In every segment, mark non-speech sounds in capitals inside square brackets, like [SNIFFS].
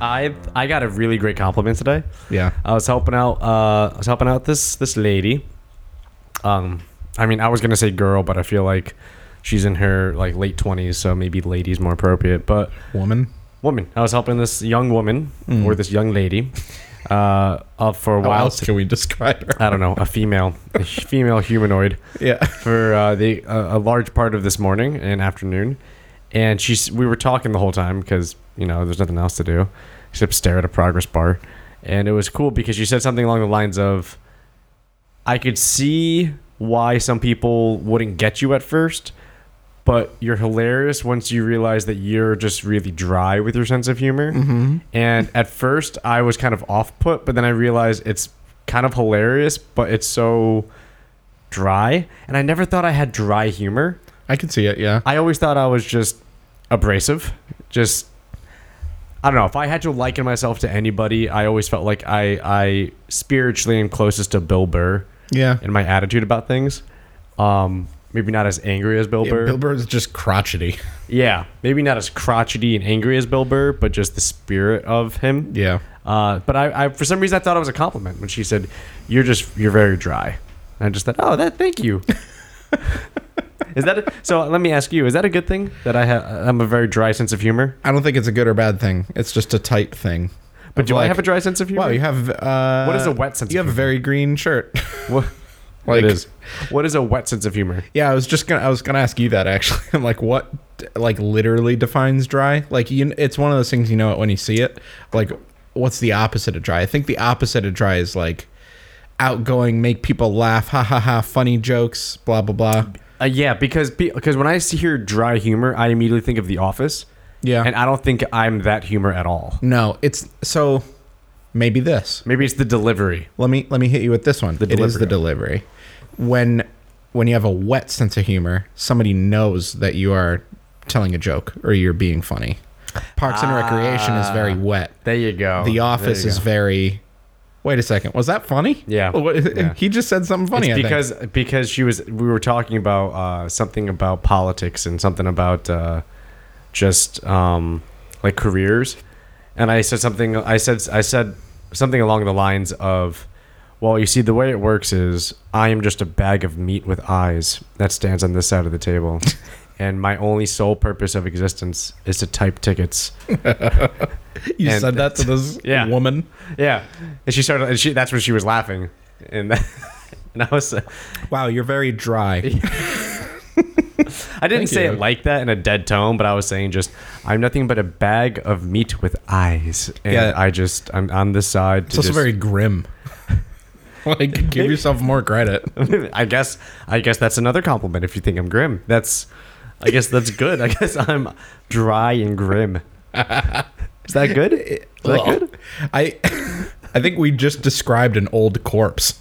I I got a really great compliment today. Yeah. I was helping out. Uh, I was helping out this this lady. Um, I mean, I was gonna say girl, but I feel like she's in her like late twenties, so maybe lady's more appropriate. But Woman. woman, I was helping this young woman or this young lady. Uh, uh for a How while. else can we describe her? I don't know, a female, a [LAUGHS] female humanoid. Yeah. for uh, the uh, a large part of this morning and afternoon, and she's we were talking the whole time because you know there's nothing else to do except stare at a progress bar, and it was cool because you said something along the lines of, "I could see why some people wouldn't get you at first, But you're hilarious once you realize that you're just really dry with your sense of humor. Mm-hmm. And at first, I was kind of off put, but then I realized it's kind of hilarious, but it's so dry, and I never thought I had dry humor. I can see it. Yeah. I always thought I was just abrasive. Just I don't know. If I had to liken myself to anybody, I always felt like I I spiritually am closest to Bill Burr Yeah. in my attitude about things. Um, maybe not as angry as Bill Yeah, Burr. Bill Burr's just crotchety. yeah, maybe not as crotchety and angry as Bill Burr, but just the spirit of him. Yeah. Uh, but I, I, for some reason, I thought it was a compliment when she said, "You're just, you're very dry." And I just thought, "Oh, that, thank you." [LAUGHS] is that a, so? Let me ask you: Is that a good thing that I have? I'm a very dry sense of humor. I don't think it's a good or bad thing. It's just a type thing. But do I have a dry sense of humor? Wow, you have. Uh, What is a wet sense You of have a very green shirt. [LAUGHS] What, like, it is. What is a wet sense of humor? Yeah, I was just gonna. I was gonna ask you that actually. [LAUGHS] I'm like, what, like, literally defines dry? Like, you, it's one of those things you know it when you see it. Like, what's the opposite of dry? I think the opposite of dry is like outgoing, make people laugh, ha ha ha, funny jokes, blah blah blah. Uh, yeah, because because when I see hear dry humor, I immediately think of The Office, Yeah. and I don't think I'm that humor at all. no, it's so. Maybe this. Maybe it's the delivery. Let me let me hit you with this one. The delivery. it is the delivery. When when you have a wet sense of humor, somebody knows that you are telling a joke or you're being funny. Parks and Recreation is very wet. There you go. The Office is go. very. Wait a second. Was that funny? Yeah. What- Yeah. He just said something funny. It's I think. because because she was we were talking about uh, something about politics and something about uh, just um, like careers, and I said something. I said I said something along the lines of, "Well, you see, the way it works is I am just a bag of meat with eyes that stands on this side of the table." [LAUGHS] And my only sole purpose of existence is to type tickets. [LAUGHS] you and said that to this [LAUGHS] Yeah. woman. Yeah, and she started. And she that's when she was laughing, and [LAUGHS] and I was. Uh, wow, you're very dry. I didn't Thank say you. it like that in a dead tone, but I was saying just I'm nothing but a bag of meat with eyes, and Yeah. I just I'm on this side. It's To also just, very grim. like, give yourself more credit. I guess I guess that's another compliment. If you think I'm grim, that's I guess that's good. I guess I'm dry and grim. Is that good? Is that good? I [LAUGHS] I think we just described an old corpse.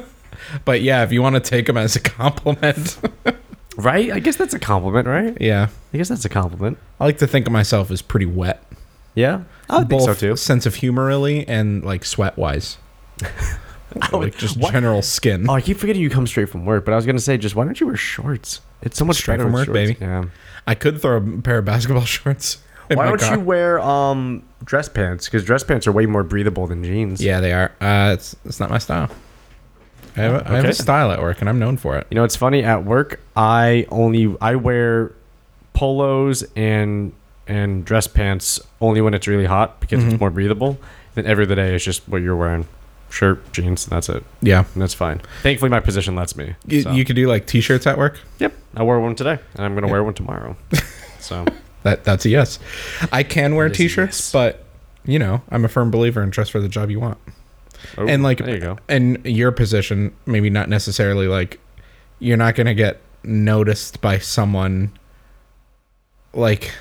[LAUGHS] but yeah, if you want to take them as a compliment, [LAUGHS] Right? I guess that's a compliment, right? yeah. I guess that's a compliment. I like to think of myself as pretty wet. Yeah, I would think so too. sense of humorally and like sweat wise. [LAUGHS] like just what- general skin. Oh, I keep forgetting you come straight from work, but I was gonna say, just why don't you wear shorts? It's so much Straight from work, shorts. baby. Yeah. I could throw a pair of basketball [LAUGHS] shorts. Why don't car. you wear um dress pants? Because dress pants are way more breathable than jeans. Yeah, they are. Uh, it's it's not my style. I have, a, I have a style at work, and I'm known for it. You know, it's funny at work. I only I wear polos and and dress pants only when it's really hot because Mm-hmm. it's more breathable. Then every other day it's just what you're wearing, shirt, jeans, and that's it. Yeah, And that's fine. Thankfully, my position lets me. you, so. you could do like t-shirts at work. Yep, I wore one today, and I'm gonna wear one tomorrow. [LAUGHS] So That that's a yes. I can wear That is a t-shirts, yes. but you know, I'm a firm believer in dress for the job you want. oh, and like there you go. in your position, maybe not necessarily like you're not gonna get noticed by someone like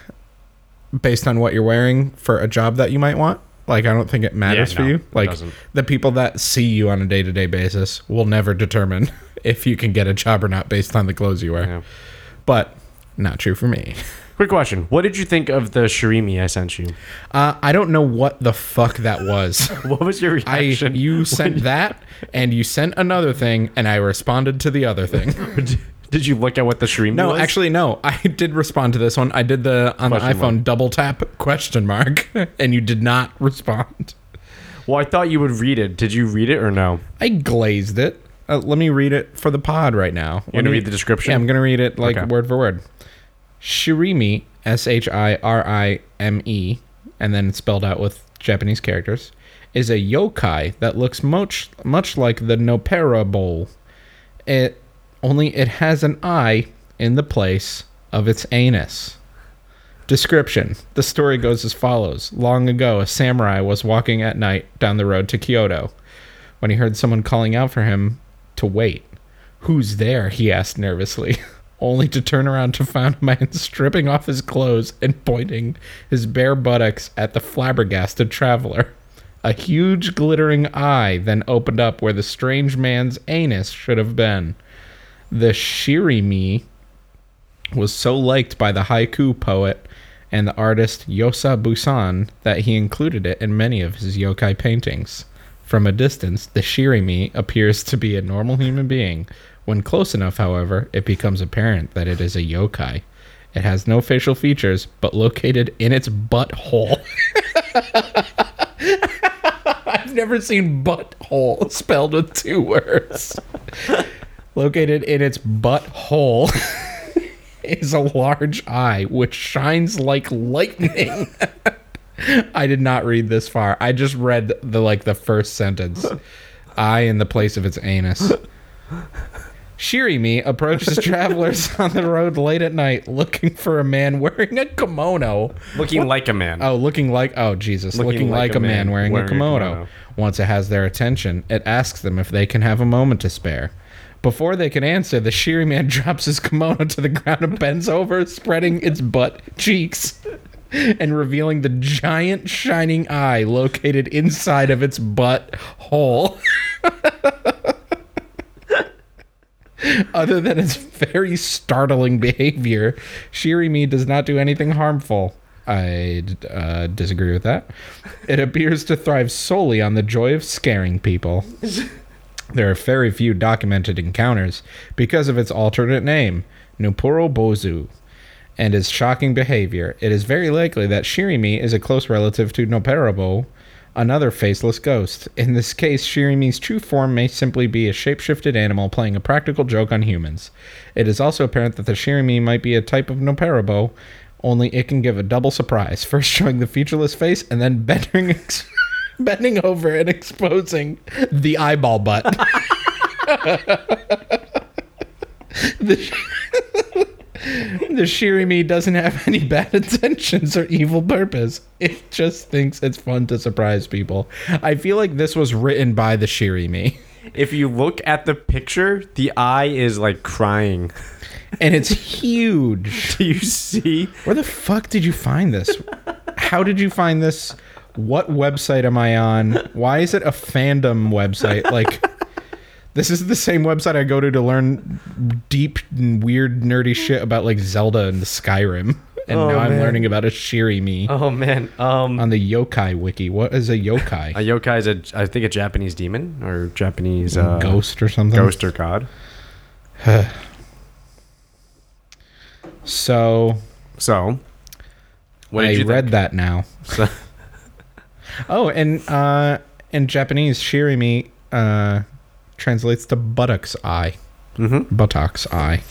based on what you're wearing for a job that you might want. Like I don't think it matters Yeah, for you. Like the people that see you on a day to day basis will never determine [LAUGHS] if you can get a job or not based on the clothes you wear. Yeah. But not true for me. Quick question: What did you think of the shirimi I sent you? Uh, I don't know what the fuck that was. [LAUGHS] What was your I reaction? you sent that and you sent another thing and I responded to the other thing. [LAUGHS] did you look at what the stream No, was? actually, no. [LAUGHS] I did respond to this one. I did the on Question the iPhone mark. double tap question mark, [LAUGHS] and you did not [LAUGHS] respond. Well, I thought you would read it. Did you read it or no? I glazed it. Uh, let me read it for the pod right now. You're gonna read the description? Yeah, I'm gonna read it like Okay. word for word. Shirimi, S H I R I M E, and then spelled out with Japanese characters, is a yokai that looks much much like the Noperabo. It only it has an eye in the place of its anus. Description The story goes as follows Long ago, a samurai was walking at night down the road to Kyoto when he heard someone calling out for him to wait. Who's there? he asked nervously, [LAUGHS] only to turn around to find a man [LAUGHS] stripping off his clothes and pointing his bare buttocks at the flabbergasted traveler. A huge glittering eye then opened up where the strange man's anus should have been. The Shirimi was so liked by the haiku poet and the artist Yosa Buson that he included it in many of his yokai paintings. From a distance, the Shirimi appears to be a normal human being. When close enough, however, it becomes apparent that it is a yokai. It has no facial features, but located in its butthole. [LAUGHS] I've never seen butthole spelled with two words. Located in its butthole [LAUGHS] is a large eye which shines like lightning. [LAUGHS] I did not read this far. I just read the like the first sentence. Eye in the place of its anus. Shirimi approaches travelers [LAUGHS] on the road late at night looking for a man wearing a kimono. Looking like a man. Oh, looking like oh Jesus, looking, like, a man, wearing, a, kimono. Once it has their attention, it asks them if they can have a moment to spare. Before they can answer, the Shiri man [LAUGHS] drops his kimono to the ground and bends over, spreading its butt cheeks and revealing the giant shining eye located inside of its butt hole. [LAUGHS] Other than its very startling behavior, Shirimi does not do anything harmful. I uh, disagree with that. It appears to thrive solely on the joy of scaring people. [LAUGHS] There are very few documented encounters because of its alternate name, Nupuro Bozu, and its shocking behavior. It is very likely that Shirimi is a close relative to Noperabo, another faceless ghost. In this case, Shirimi's true form may simply be a shapeshifted animal playing a practical joke on humans. It is also apparent that the Shirimi might be a type of Noperabo, only it can give a double surprise, [LAUGHS] first showing the featureless face and then [LAUGHS] bending [LAUGHS] [LAUGHS] bending over and exposing the eyeball butt. [LAUGHS] the, [LAUGHS] the Shirimi doesn't have any bad intentions or evil purpose. It just thinks it's fun to surprise people. I feel like this was written by the Shirimi. If you look at the picture, the eye is like crying. And it's huge. Do you see? Where the fuck did you find this? How did you find this? What website am I on? Why is it a fandom website? Like, this is the same website I go to to learn deep and weird nerdy shit about like Zelda and the Skyrim. And Oh, now I'm learning about a Shirimi Oh man. Um, on the yokai wiki. What is a yokai? a yokai is a, I think, a Japanese demon or Japanese uh, Ghost or something? ghost or god. [SIGHS] So So, what did I you read that now. So- [LAUGHS] Oh, and uh, in Japanese, Shirimi uh, translates to buttocks eye. Mhm. Buttocks eye.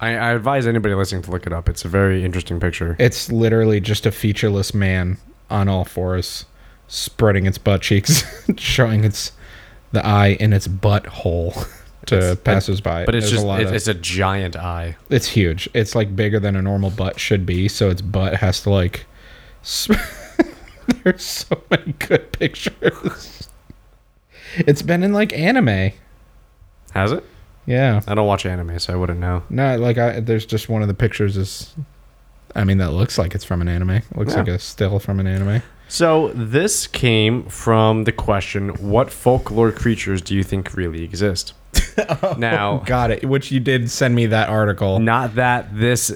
I, I advise anybody listening to look it up. It's a very interesting picture. It's literally just a featureless man on all fours, spreading its butt cheeks, [LAUGHS] showing its the eye in its butthole [LAUGHS] to It's- passersby. But it's There's just a it's, of- it's a giant eye. It's huge. It's like bigger than a normal butt should be. So its butt has to like. sp- [LAUGHS] [LAUGHS] There's so many good pictures. It's been in like anime. Has it? Yeah. I don't watch anime, so I wouldn't know. No, like I there's just one of the pictures is. I mean, that looks like it's from an anime. It looks Yeah. like a still from an anime. So this came from the question: What folklore creatures do you think really exist? [LAUGHS] Oh, now, Got it. Which you did send me that article. not that this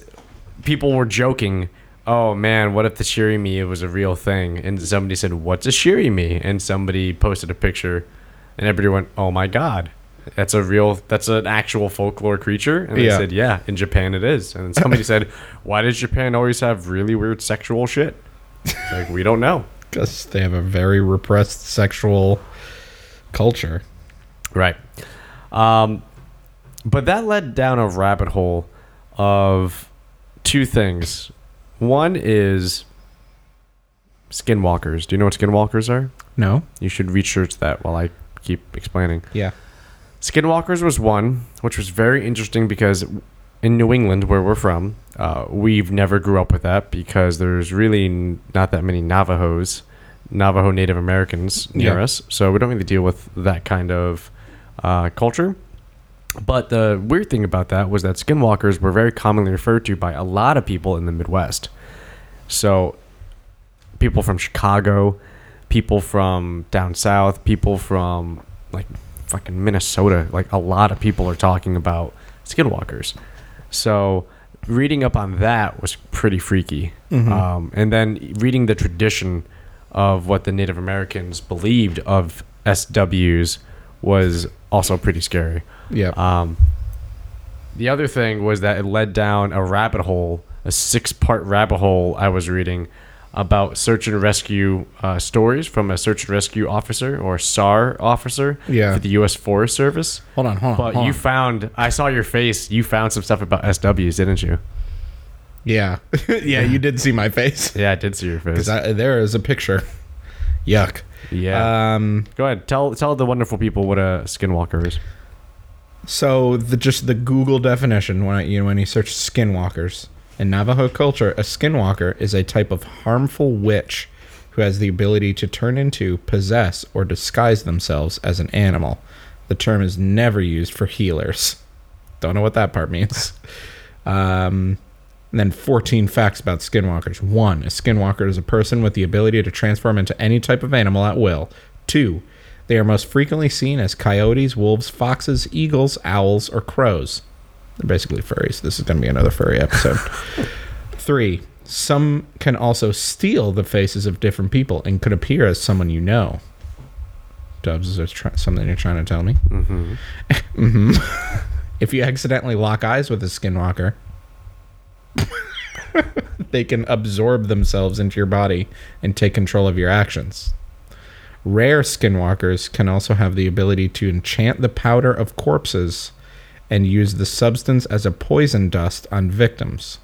people were joking. Oh man, what if the Shiri me was a real thing? And somebody said, "What's a Shiri me? And somebody posted a picture, and everybody went, "Oh my god!" that's a real, that's an actual folklore creature. And they Yeah. said, yeah, in Japan it is. And then somebody said, [LAUGHS] why does Japan always have really weird sexual shit? It's like, we don't know. [LAUGHS] Because they have a very repressed sexual culture. Right. Um, but that led down a rabbit hole of two things. One is skinwalkers. Do you know what skinwalkers are? No? You should research that while I keep explaining. Yeah. Skinwalkers was one, which was very interesting because in New England, where we're from, uh, we've never grew up with that because there's really n- not that many Navajos, Navajo Native Americans near Yeah. us, so we don't really deal with that kind of uh, culture. But the weird thing about that was that skinwalkers were very commonly referred to by a lot of people in the Midwest. So, people from Chicago, people from down south, people from like fucking Minnesota, like a lot of people are talking about skinwalkers. So, reading up on that was pretty freaky. Um, and then reading the tradition of what the Native Americans believed of SWs was also pretty scary. Yeah. Um, the other thing was that it led down a rabbit hole, a six part rabbit hole I was reading about search and rescue uh, stories from a search and rescue officer or SAR officer Yeah. for the U.S. Forest Service. hold on, hold on. But hold you on. found, I saw your face, you found some stuff about SWs, didn't you? yeah. [LAUGHS] yeah, you did see my face. Yeah, I did see your face. [LAUGHS] Because there is a picture. Yuck. Yeah. Um, Go ahead. Tell tell the wonderful people what a skinwalker is. So the just the Google definition when I, you know when you search skinwalkers in Navajo culture, a skinwalker is a type of harmful witch who has the ability to turn into, possess, or disguise themselves as an animal. The term is never used for healers. Don't know what that part means. [LAUGHS] Um, and then 14 facts about skinwalkers. One, a skinwalker is a person with the ability to transform into any type of animal at will. Two, they are most frequently seen as coyotes, wolves, foxes, eagles, owls, or crows. They're basically furries. This is going to be another furry episode. [LAUGHS] Three, some can also steal the faces of different people and could appear as someone you know. Dubs, is there try- something you're trying to tell me? Mm-hmm. [LAUGHS] hmm [LAUGHS] if you accidentally lock eyes with a skinwalker, [LAUGHS] they can absorb themselves into your body and take control of your actions. Rare skinwalkers can also have the ability to enchant the powder of corpses and use the substance as a poison dust on victims.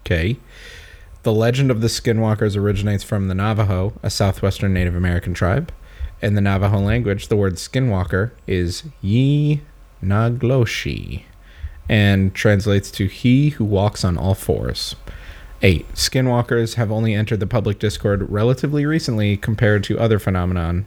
Okay. The legend of the skinwalkers originates from the Navajo, a southwestern Native American tribe. In the Navajo language, the word skinwalker is Yi Nagloshi and translates to he who walks on all fours. 8. Skinwalkers have only entered the public discord relatively recently compared to other phenomenon.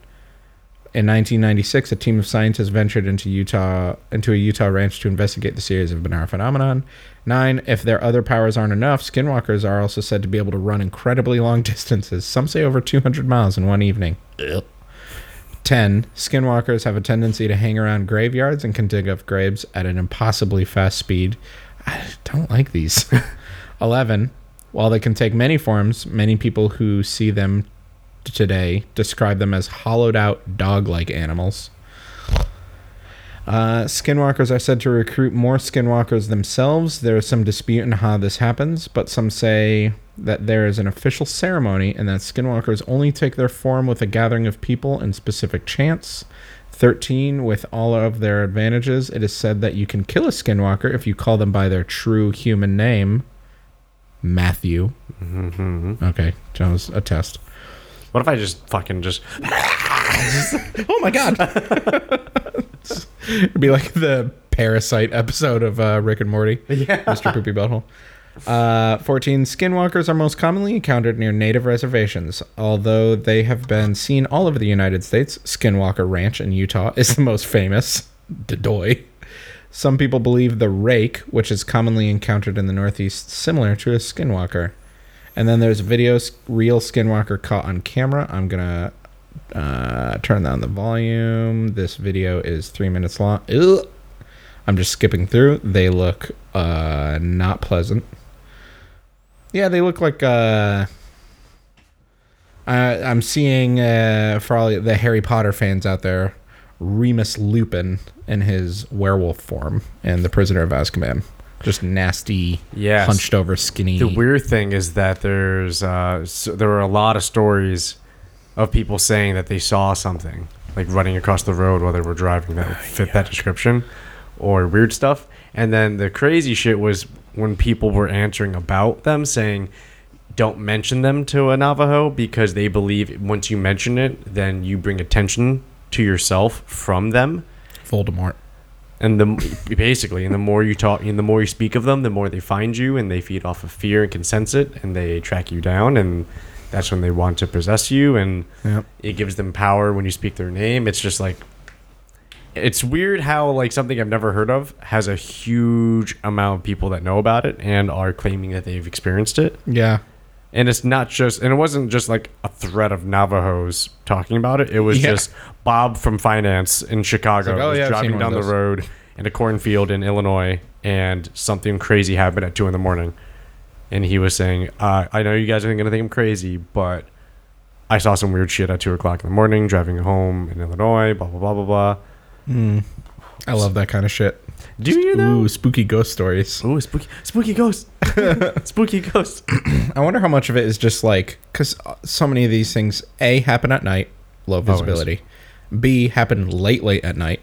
In 1996, a team of scientists ventured into Utah into a Utah ranch to investigate the series of bizarre phenomenon. 9. If their other powers aren't enough, skinwalkers are also said to be able to run incredibly long [LAUGHS] distances, some say over 200 miles in one evening. 10. Skinwalkers have a tendency to hang around graveyards and can dig up graves at an impossibly fast speed. I don't like these. [LAUGHS] 11. While they can take many forms, many people who see them today describe them as hollowed out dog like animals. Uh, skinwalkers are said to recruit more skinwalkers themselves. There is some dispute on how this happens, but some say that there is an official ceremony and that skinwalkers only take their form with a gathering of people and specific chants. 13, with all of their advantages, it is said that you can kill a skinwalker if you call them by their true human name, Matthew. Mm-hmm. Okay, that was a test. What if I just fucking just [LAUGHS] Oh my god! [LAUGHS] It'd be like the parasite episode of uh, Rick and Morty. yeah? Mr. Poopy Butthole. Uh, 14. Skinwalkers are most commonly encountered near native reservations. Although they have been seen all over the United States, Skinwalker Ranch in Utah is the most famous. [LAUGHS] Dedoy. Some people believe the rake, which is commonly encountered in the Northeast, similar to a skinwalker. And then there's videos, real skinwalker caught on camera. I'm gonna uh, turn down the volume. This video is three minutes long. Ugh. I'm just skipping through. They look uh, not pleasant. Yeah, they look like. Uh, I, I'm seeing uh, for all the Harry Potter fans out there, Remus Lupin in his werewolf form in The Prisoner of Azkaban. Just nasty, Yes. hunched over, skinny. The weird thing is that there's uh, so there were a lot of stories of people saying that they saw something like running across the road while they were driving that fit that description, or weird stuff. And then the crazy shit was when people were answering about them saying, "Don't mention them to a Navajo because they believe once you mention it, then you bring attention to yourself from them." Voldemort. and the basically and the more you talk and the more you speak of them the more they find you and they feed off of fear and can sense it and they track you down and that's when they want to possess you and Yep. it gives them power when you speak their name it's just like it's weird how like something i've never heard of has a huge amount of people that know about it and are claiming that they've experienced it. Yeah. and it's not just and it wasn't just like a thread of navajos talking about it. It was Yeah. just bob from finance in chicago like, oh, was yeah, driving down the road in a cornfield in illinois and something crazy happened at two in the morning. And he was saying uh, i know you guys are gonna think i'm crazy but i saw some weird shit at two o'clock in the morning driving home in illinois blah blah blah blah blah I love that kind of shit. do you know Ooh, spooky ghost stories. Ooh, spooky spooky ghost [LAUGHS] spooky ghost [CLEARS THROAT] I wonder how much of it is just like because so many of these things a happen at night, low visibility. B happen late, late at night.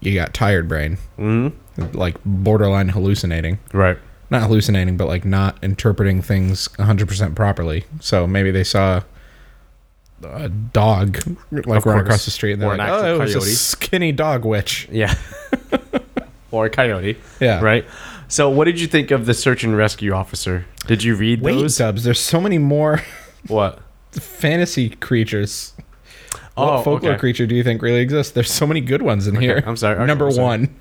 You got tired brain, hmm like borderline hallucinating. right Not hallucinating, but like not interpreting things 100% properly. So maybe they saw a dog like run course. across the street and they're Or like, oh, it was a skinny dog witch. yeah [LAUGHS] or a coyote Yeah. right? So, what did you think of the search and rescue officer? Did you read Wait, those? Dubs, there's so many more [LAUGHS] What? fantasy creatures. Oh, what folklore okay. creature do you think really exists? There's so many good ones in here. I'm sorry. Okay, Number I'm sorry. one,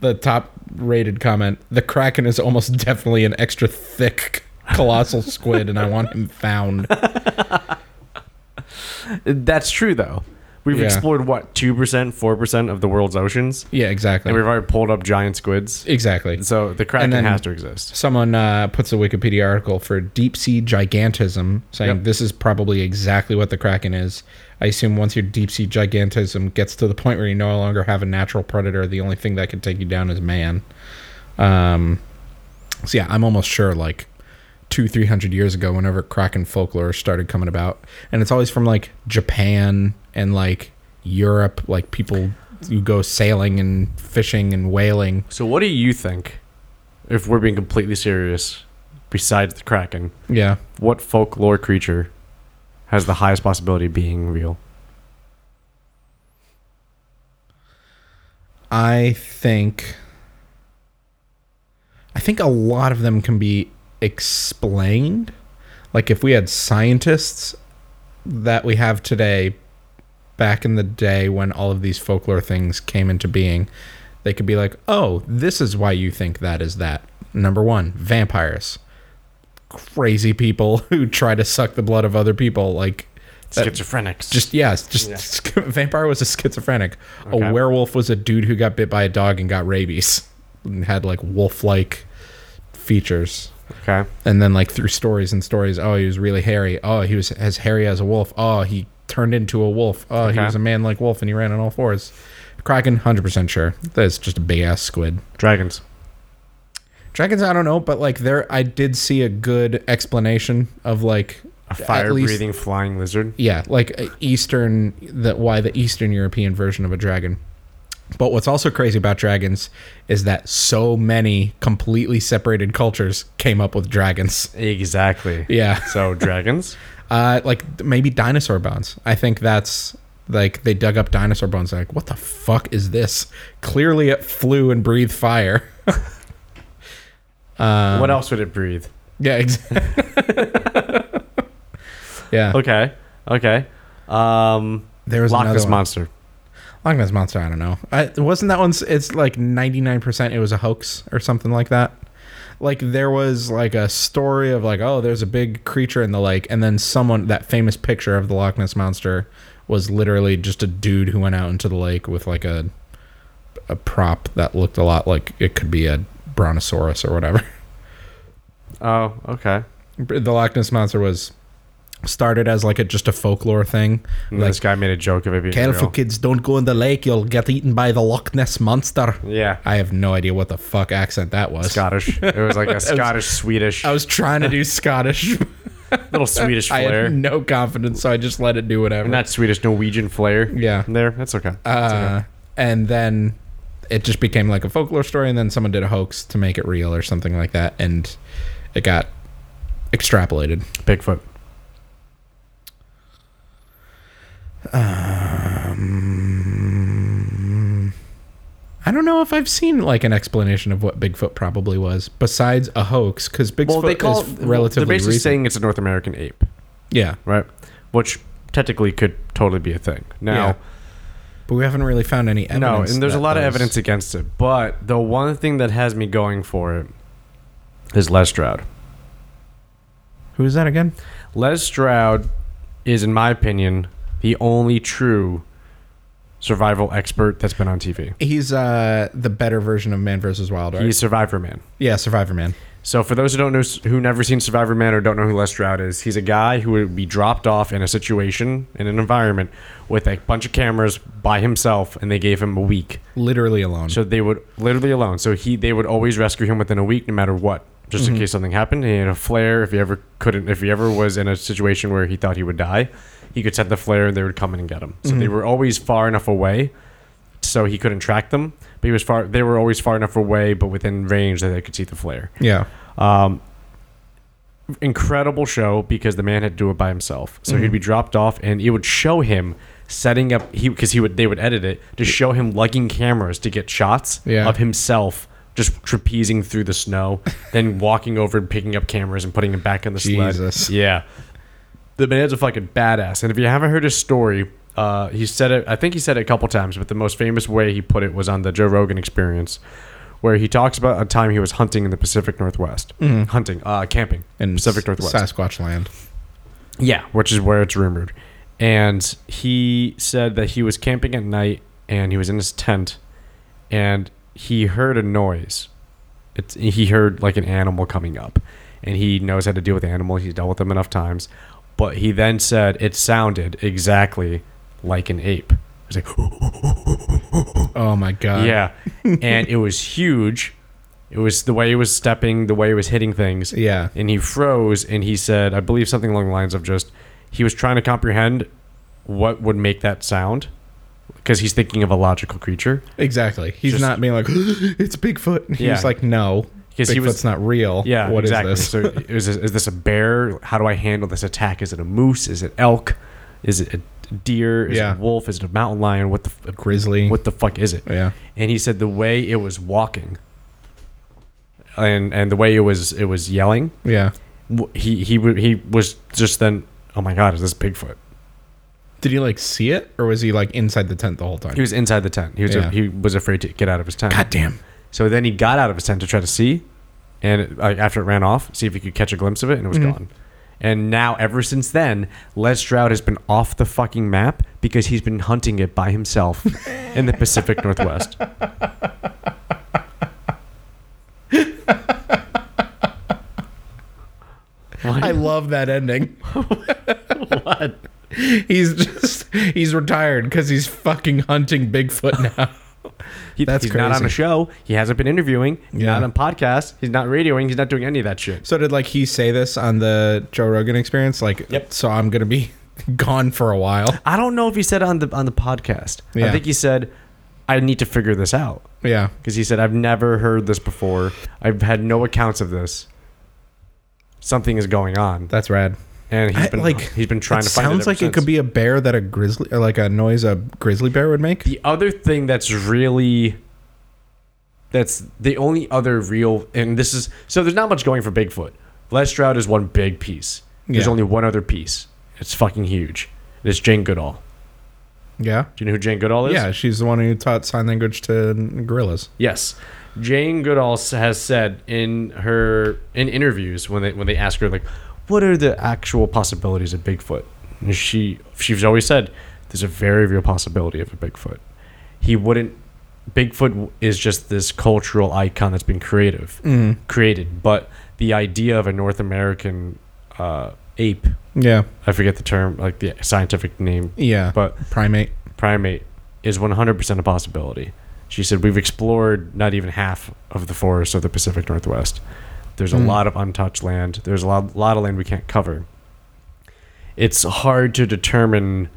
the top rated comment: the kraken is almost definitely an extra thick colossal squid, and I want him found. [LAUGHS] That's true, though. We've Yeah. explored what two percent, four percent of the world's oceans, Yeah, exactly. and we've already pulled up giant squids. exactly. So the kraken then- has to exist. Someone uh, puts a Wikipedia article for deep sea gigantism, saying Yep. this is probably exactly what the kraken is. I assume once your deep sea gigantism gets to the point where you no longer have a natural predator, the only thing that can take you down is man. Um, so yeah, I'm almost sure like two, three hundred years ago, whenever kraken folklore started coming about, and it's always from like Japan and like Europe, like people who go sailing and fishing and whaling. So, what do you think? If we're being completely serious, besides the kraken, Yeah, what folklore creature has the highest possibility of being real? I think I think a lot of them can be explained. Like if we had scientists that we have today back in the day when all of these folklore things came into being, they could be like, "Oh, this is why you think that is that." Number 1, vampires. Crazy people [LAUGHS] who try to suck the blood of other people like that- Schizophrenics. just yes, just [LAUGHS] vampire was a schizophrenic. Okay. A werewolf was a dude who got bit by a dog and got rabies and had like wolf-like features. Okay. And then like through stories and stories, oh, he was really hairy. Oh, he was as hairy as a wolf. Oh, he turned into a wolf. Oh, he was a man like wolf and he ran on all fours. Kraken, hundred percent sure. That's just a big ass squid. Dragons. Dragons, I don't know, but like there, I did see a good explanation of like A fire-breathing flying lizard. yeah, like a Eastern the why the Eastern European version of a dragon. But what's also crazy about dragons is that so many completely separated cultures came up with dragons. Exactly. Yeah. So dragons. [LAUGHS] Uh like maybe dinosaur bones. I think that's like they dug up dinosaur bones like what the fuck is this? Clearly it flew and breathed fire. [LAUGHS] um, what else would it breathe? Yeah, exactly. [LAUGHS] yeah. Okay. Okay. Um, There was Loch another Ness one. Loch Ness monster. I don't know. I, wasn't that one? It's like ninety nine percent. It was a hoax or something like that. Like there was like a story of like, oh, there's a big creature in the lake, and then someone that famous picture of the Loch Ness monster was literally just a dude who went out into the lake with like a a prop that looked a lot like it could be a brontosaurus or whatever. Oh, okay. the Loch Ness monster was started as like a just a folklore thing. Like this guy made a joke of it being careful, real. kids, don't go in the lake. You'll get eaten by the Loch Ness monster. Yeah, I have no idea what the fuck accent that was. Scottish. It was like a [LAUGHS] Scottish Swedish, I was trying to do Scottish. [LAUGHS] little Swedish [LAUGHS] I flair. had no confidence, so I just let it do whatever. Not Swedish, Norwegian flair. yeah. There, that's okay. That's okay. Uh, and then it just became like a folklore story, and then someone did a hoax to make it real or something like that, and it got extrapolated. Bigfoot. Um, I don't know if I've seen like an explanation of what Bigfoot probably was, besides a hoax, because Bigfoot Well, they call is it, relatively They're basically recent. saying it's a North American ape, yeah, right? Which technically could totally be a thing. Now, Yeah. but we haven't really found any evidence. no, and there's a lot of evidence against it. But the one thing that has me going for it is Les Stroud. Who is that again? Les Stroud is, in my opinion, the only true survival expert that's been on TV. He's uh the better version of Man vs. Wild, right? He's Survivorman. yeah, Survivorman. So for those who don't know, who never seen Survivorman or don't know who Les Stroud is, he's a guy who would be dropped off in a situation in an environment with a bunch of cameras by himself, and they gave him a week. Literally alone. So they would literally alone. So he they would always rescue him within a week, no matter what, just in case something happened. He had a flare. If he ever couldn't, if he ever was in a situation where he thought he would die, he could set the flare, and they would come in and get him. So they were always far enough away, so he couldn't track them. But he was far. They were always far enough away, but within range that they could see the flare. yeah. Um, incredible show because the man had to do it by himself. So Mm-hmm. he'd be dropped off, and it would show him setting up. He because he would they would edit it to show him lugging cameras to get shots Yeah. of himself. Just trapezing through the snow, then walking over and picking up cameras and putting them back in the Jesus. sled. Yeah, the man's a fucking badass. And if you haven't heard his story, uh, he said it. I think he said it a couple times, but the most famous way he put it was on the Joe Rogan Experience, where he talks about a time he was hunting in the Pacific Northwest, hunting, uh, camping In Pacific Northwest. Sasquatch land. Yeah, which is where it's rumored. And he said that he was camping at night and he was in his tent and he heard a noise. It's he heard like an animal coming up. And he knows how to deal with animals. He's dealt with them enough times. But he then said it sounded exactly like an ape. It was like [LAUGHS] Oh my god. yeah. and it was huge. It was the way he was stepping, the way he was hitting things Yeah. and he froze and he said i believe something along the lines of just he was trying to comprehend what would make that sound because he's thinking of a logical creature Exactly. He's Just- not being like, [GASPS] it's Bigfoot. He's Yeah. like, no. Because Bigfoot's he was- not real. yeah What is exactly this? so is, this- is this a bear how do i handle this attack is it a moose is it elk is it a deer is Yeah. it a wolf is it a mountain lion what the f- Grizzly. what the fuck is it yeah. and he said the way it was walking and and the way it was it was yelling Yeah. he he he was just then oh my god is this bigfoot Did he like see it or was he like inside the tent the whole time? He was inside the tent. He was Yeah. he was afraid to get out of his tent. God damn. So then he got out of his tent to try to see, and like, after it ran off, see if he could catch a glimpse of it, and it was Mhm. gone. And now, ever since then, Les Stroud has been off the fucking map because he's been hunting it by himself [LAUGHS] in the Pacific Northwest. I love that ending. [LAUGHS] what? He's just he's retired because he's fucking hunting Bigfoot now. He, That's he's not on a show. He hasn't been interviewing. He's Yeah. not on podcast. He's not radioing. He's not doing any of that shit. So did like he say this on the Joe Rogan experience? Like, Yep. so I'm gonna be [LAUGHS] gone for a while. I don't know if he said on the on the podcast. I Yeah. think he said, "I need to figure this out." Yeah. because he said I've never heard this before. I've had no accounts of this. Something is going on, That's rad. And he's I- been like, he's been trying to find. sounds it like it could be a bear that a grizzly or like a noise a grizzly bear would make. the other thing that's really. That's the only other real, and this is so. There's not much going for Bigfoot. Les Stroud is one big piece. There's Yeah. only one other piece. It's fucking huge. It's Jane Goodall. Yeah. Do you know who Jane Goodall is? Yeah, she's the one who taught sign language to gorillas. Yes, Jane Goodall has said in her in interviews when they when they ask her like, what are the actual possibilities of Bigfoot? And she she's always said there's a very real possibility of a Bigfoot. He wouldn't. Bigfoot is just this cultural icon that's been creative Mm. created, but the idea of a North American uh, ape. Yeah. I forget the term, like the scientific name, Yeah. but primate. primate is 100% a possibility. She said we've explored not even half of the forests of the Pacific Northwest. There's a Mm. lot of untouched land. There's a lot, lot of land we can't cover. It's hard to determine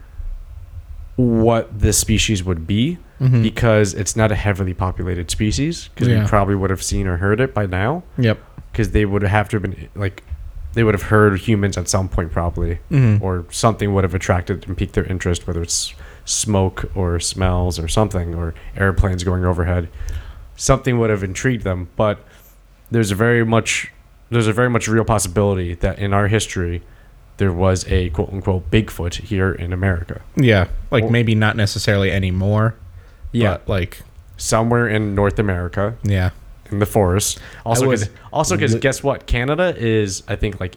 what this species would be Mhm. because it's not a heavily populated species because Yeah. we probably would have seen or heard it by now Yep. because they would have to have been like they would have heard humans at some point probably Mhm. or something would have attracted and piqued their interest whether it's smoke or smells or something or airplanes going overhead something would have intrigued them but there's a very much there's a very much real possibility that in our history there was a quote unquote bigfoot here in america Yeah. Like Or- maybe not necessarily anymore. Yeah. But like, somewhere in north america yeah. in the forest also because also because li- guess what canada is i think like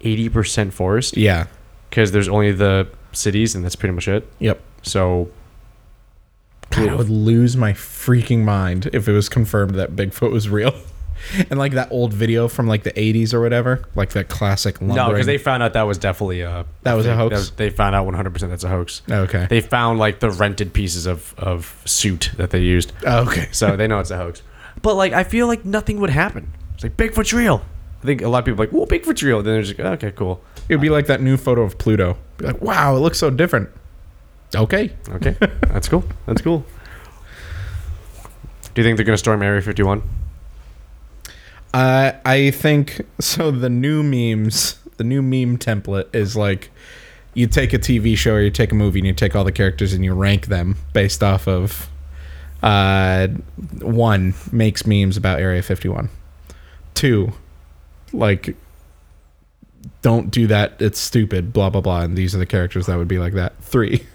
80% forest Yeah. because there's only the cities and that's pretty much it. Yep. So God, I would lose my freaking mind if it was confirmed that Bigfoot was real. [LAUGHS] And like that old video from like the 80s or whatever, like that classic no, because they found out that was definitely a That was a hoax? they found out 100% that's a hoax. okay. They found like the rented pieces of of suit that they used, Oh, okay. so they know it's a hoax. But like, I feel like nothing would happen. It's like Bigfoot's real. I think a lot of people are like, "Well, Bigfoot's real." Then they're just like, "Okay, cool, It would be like that new photo of Pluto. Be like, wow, it looks so different. Okay. okay, that's cool, that's cool." [LAUGHS] Do you think they're gonna storm Area 51? Uh, I think so. The new memes, the new meme template is like you take a TV show or you take a movie and you take all the characters and you rank them based off of uh, one makes memes about Area 51. Two, like don't do that. It's stupid. Blah blah blah. And these are the characters that would be like that. Three,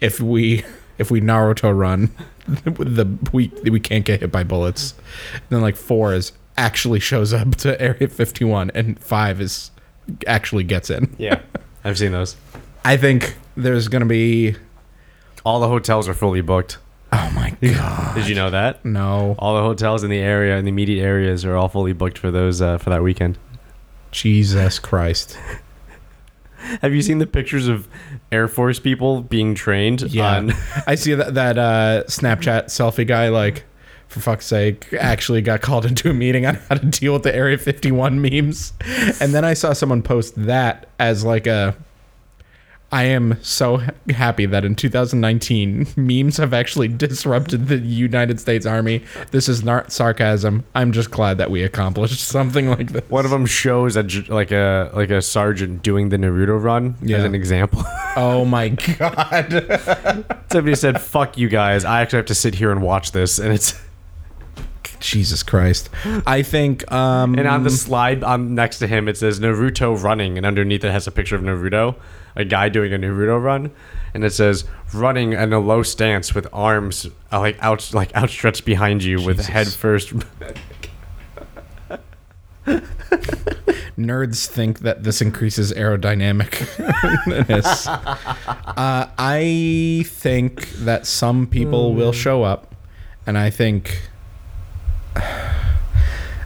if we if we Naruto run, [LAUGHS] the we we can't get hit by bullets. then like four is actually shows up to Area 51, and five is actually gets in. Yeah, [LAUGHS] I've seen those. I think there's gonna be. All the hotels are fully booked. Oh my god! Did you know that? No, All the hotels in the area, in the immediate areas, are all fully booked for those uh, for that weekend. Jesus Christ! [LAUGHS] Have you seen the pictures of Air Force people being trained? Yeah, on- I see that that uh, Snapchat selfie guy like. For fuck's sake, actually got called into a meeting on how to deal with the Area 51 memes. And then I saw someone post that as like a I am so happy that in 2019 memes have actually disrupted the United States Army. This is not sarcasm. I'm just glad that we accomplished [LAUGHS] something like this. One of them shows a like a like a sergeant doing the Naruto run Yeah. as an example. [LAUGHS] Oh my [LAUGHS] god. Somebody said, "Fuck you guys! I actually have to sit here and watch this." And it's Jesus Christ. I think um and on the slide on next to him it says Naruto running, and underneath it has a picture of Naruto, a guy doing a Naruto run, and it says running in a low stance with arms uh, like out like outstretched behind you with head first. [LAUGHS] nerds think that this increases aerodynamicness. [LAUGHS] uh, I think that some people will show up, and I think,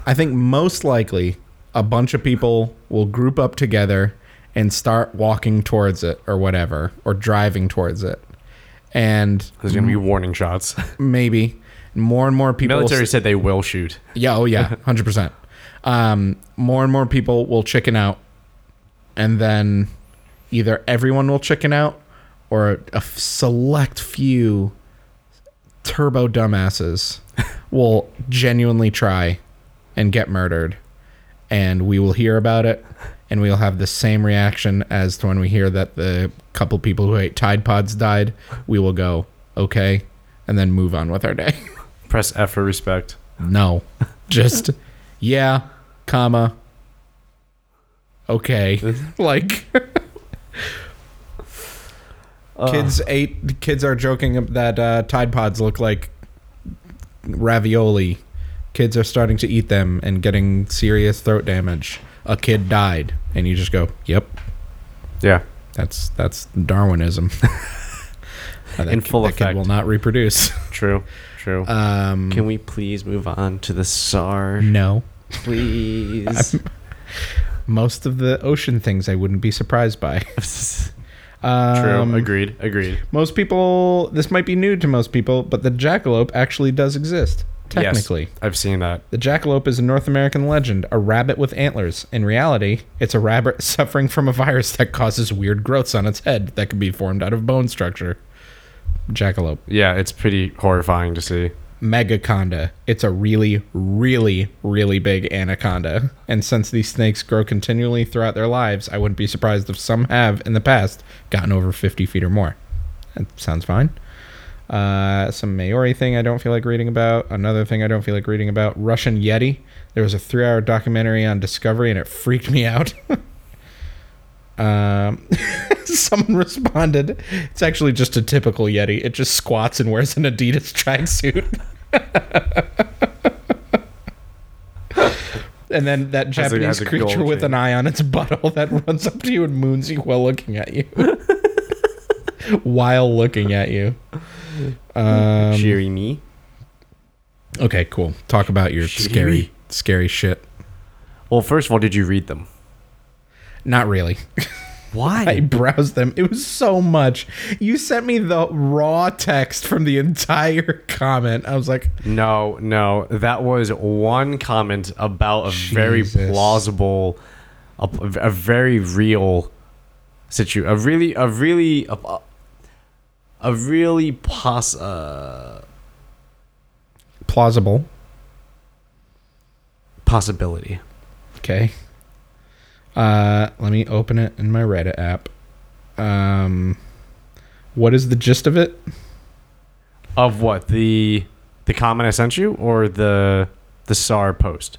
I think most likely a bunch of people will group up together and start walking towards it or whatever, or driving towards it, and There's gonna be warning shots. [LAUGHS] maybe more and more people. Military said they will shoot. yeah, oh yeah, [LAUGHS] hundred percent. Um, more and more people will chicken out, and then either everyone will chicken out, or a select few turbo dumbasses will genuinely try and get murdered, and we will hear about it, and we'll have the same reaction as to when we hear that the couple people who ate Tide Pods died. We will go okay, and then move on with our day. [LAUGHS] Press F for respect. No. Just [LAUGHS] yeah, comma. Okay. [LAUGHS] like kids ate kids are joking that uh, Tide Pods look like ravioli. Kids are starting to eat them and getting serious throat damage. A kid died and you just go, "Yep, Yeah. that's that's Darwinism." [LAUGHS] That In full that kid will not reproduce. True. True. Um Can we please move on to the SAR? no. Please. [LAUGHS] most of the ocean things I wouldn't be surprised by. [LAUGHS] True. Um, agreed. Agreed. Most people, this might be new to most people, but the jackalope actually does exist. Technically, Yes, I've seen that. the jackalope is a North American legend, a rabbit with antlers. In reality, it's a rabbit [LAUGHS] suffering from a virus that causes weird growths on its head that can be formed out of bone structure. Jackalope. Yeah, it's pretty horrifying to see. Megaconda. It's a really, really, really big anaconda. And since these snakes grow continually throughout their lives, I wouldn't be surprised if some have, in the past, gotten over 50 feet or more. That sounds fine. Uh, some Maori thing I don't feel like reading about. Another thing I don't feel like reading about. Russian Yeti. There was a three hour documentary on Discovery and it freaked me out. [LAUGHS] um, [LAUGHS] someone responded, It's actually just a typical Yeti. It just squats and wears an Adidas tracksuit. [LAUGHS] and then that Japanese has a gold creature with chain. an eye on its butthole that [LAUGHS] runs up to you and moons you while looking at you. while looking at you. Um, Shirime. okay, cool. Talk about your Shitty. scary, scary shit. Well, first of all, did you read them? Not really. Why? [LAUGHS] I browsed them. It was so much. You sent me the raw text from the entire [LAUGHS] comment. I was like, No, no, that was one comment about a very plausible, a, a very real situ, a really, a really, a, a really poss, uh, plausible. possibility. Okay. Uh, let me open it in my Reddit app. Um, what is the gist of it? Of what the the comment I sent you or the the SAR post?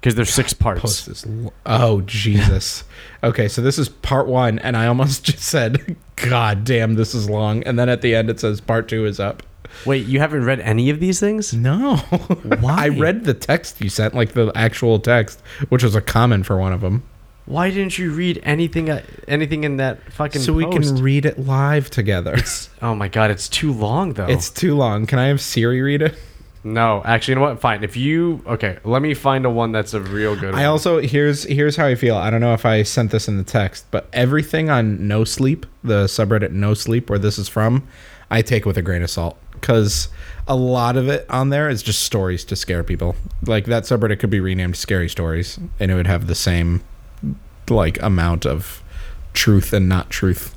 Because there's six [SIGHS] parts. Post is oh Jesus. [LAUGHS] okay, so this is part one, and I almost [LAUGHS] just said, "God damn, this is long," and then at the end it says part two is up. Wait, you haven't read any of these things? No, [LAUGHS] Why? I read the text you sent, like the actual text, which was a comment for one of them, Why didn't you read anything uh, anything in that fucking so we post? can read it live together. oh my god, it's too long though. It's too long. Can I have Siri read it? No, actually, you know what? Fine. If you okay, let me find a one that's a real good. I one. also here's here's how I feel. I don't know if I sent this in the text, but everything on No Sleep, the subreddit No Sleep, where this is from, I take with a grain of salt because a lot of it on there is just stories to scare people. Like that subreddit could be renamed Scary Stories, and it would have the same like amount of truth and not truth.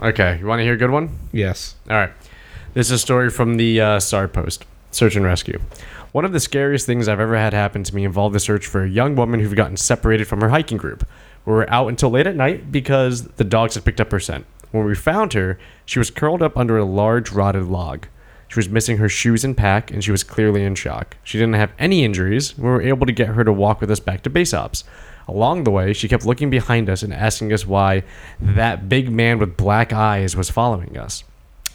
Okay, you want to hear a good one? Yes. All right. This is a story from the uh, SAR post, Search and Rescue. One of the scariest things I've ever had happen to me involved the search for a young woman who'd gotten separated from her hiking group. We were out until late at night because the dogs had picked up her scent. When we found her, she was curled up under a large rotted log. She was missing her shoes and pack, and she was clearly in shock. She didn't have any injuries. We were able to get her to walk with us back to base ops. Along the way, she kept looking behind us and asking us why that big man with black eyes was following us.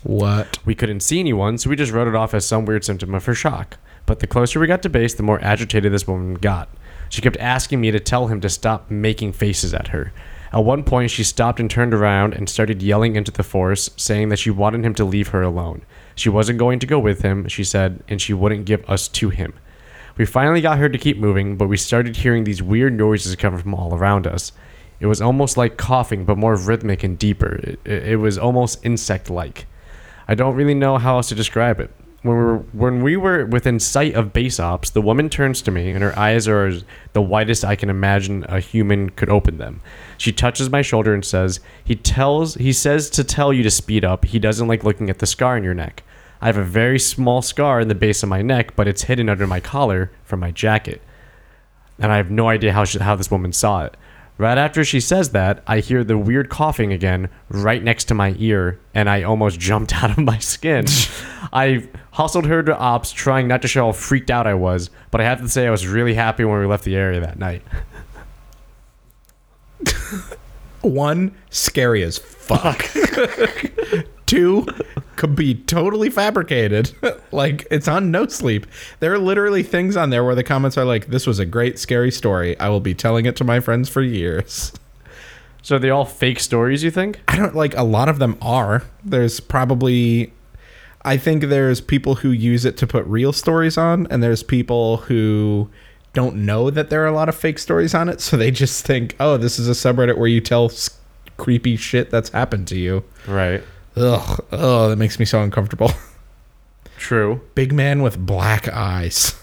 What? We couldn't see anyone, so we just wrote it off as some weird symptom of her shock. But the closer we got to base, the more agitated this woman got. She kept asking me to tell him to stop making faces at her. At one point, she stopped and turned around and started yelling into the forest, saying that she wanted him to leave her alone. She wasn't going to go with him, she said, and she wouldn't give us to him. We finally got her to keep moving, but we started hearing these weird noises coming from all around us. It was almost like coughing, but more rhythmic and deeper. It, it, was almost insect like. I don't really know how else to describe it. When we were when we were within sight of base ops, the woman turns to me and her eyes are the widest I can imagine a human could open them. She touches my shoulder and says, "He tells he says to tell you to speed up. He doesn't like looking at the scar in your neck. I have a very small scar in the base of my neck, but it's hidden under my collar from my jacket." And I have no idea how she, how this woman saw it. Right after she says that, I hear the weird coughing again right next to my ear, and I almost [LAUGHS] jumped out of my skin. [LAUGHS] I hustled her to ops, trying not to show how freaked out I was, but I have to say I was really happy when we left the area that night. [LAUGHS] One, scary as fuck. [LAUGHS] Two, could be totally fabricated. [LAUGHS] like it's on No Sleep. There are literally things on there where the comments are like, "This was a great scary story. I will be telling it to my friends for years." [LAUGHS] So are they all fake stories, you think? I don't like a lot of them are. There's probably I think there's people who use it to put real stories on and there's people who don't know that there are a lot of fake stories on it, so they just think, "Oh, this is a subreddit where you tell creepy shit that's happened to you." Right. Ugh, oh, that makes me so uncomfortable. True. Big man with black eyes.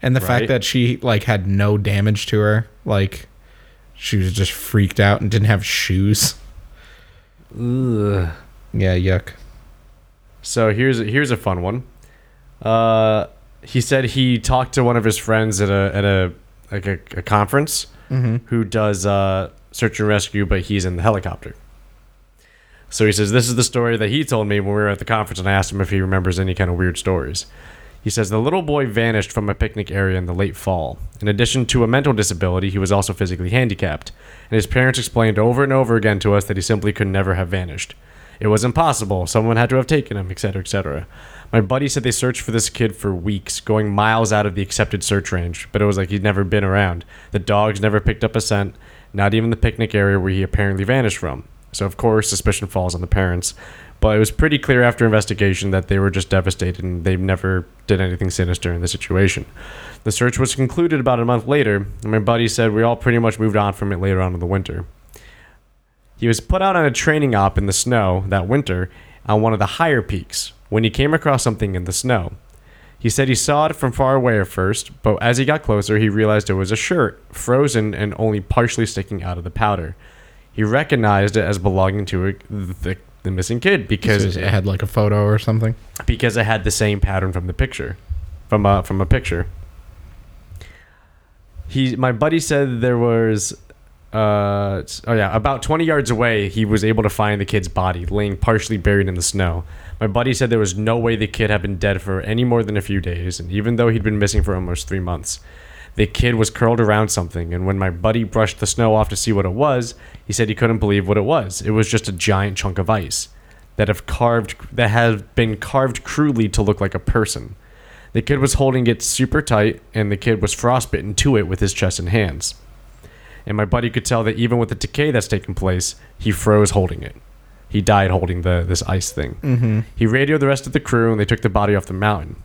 And the Right. fact that she like had no damage to her, like she was just freaked out and didn't have shoes. Ugh. Yeah, yuck. So here's here's a fun one. Uh, he said he talked to one of his friends at a at a like a, a conference who does uh, search and rescue, but he's in the helicopter. So he says this is the story that he told me when we were at the conference, and I asked him if he remembers any kind of weird stories. He says the little boy vanished from a picnic area in the late fall. In addition to a mental disability, he was also physically handicapped, and his parents explained over and over again to us that he simply could never have vanished. It was impossible. Someone had to have taken him, etc., etc. My buddy said they searched for this kid for weeks, going miles out of the accepted search range, but it was like he'd never been around. The dogs never picked up a scent, not even the picnic area where he apparently vanished from. So, of course, suspicion falls on the parents. But it was pretty clear after investigation that they were just devastated and they never did anything sinister in the situation. The search was concluded about a month later, and my buddy said we all pretty much moved on from it later on in the winter. He was put out on a training op in the snow that winter on one of the higher peaks when he came across something in the snow. He said he saw it from far away at first, but as he got closer, he realized it was a shirt, frozen and only partially sticking out of the powder. He recognized it as belonging to a, the, the missing kid because Because it had like a photo or something. because it had the same pattern from the picture, from a from a picture. He, my buddy said there was, uh, oh yeah, about twenty yards away, he was able to find the kid's body laying partially buried in the snow. My buddy said there was no way the kid had been dead for any more than a few days, and even though he'd been missing for almost three months. The kid was curled around something, and when my buddy brushed the snow off to see what it was, he said he couldn't believe what it was. It was just a giant chunk of ice that have carved that had been carved crudely to look like a person. The kid was holding it super tight, and the kid was frostbitten to it with his chest and hands. And my buddy could tell that even with the decay that's taken place, he froze holding it. He died holding the this ice thing. Mm-hmm. He radioed the rest of the crew, and they took the body off the mountain.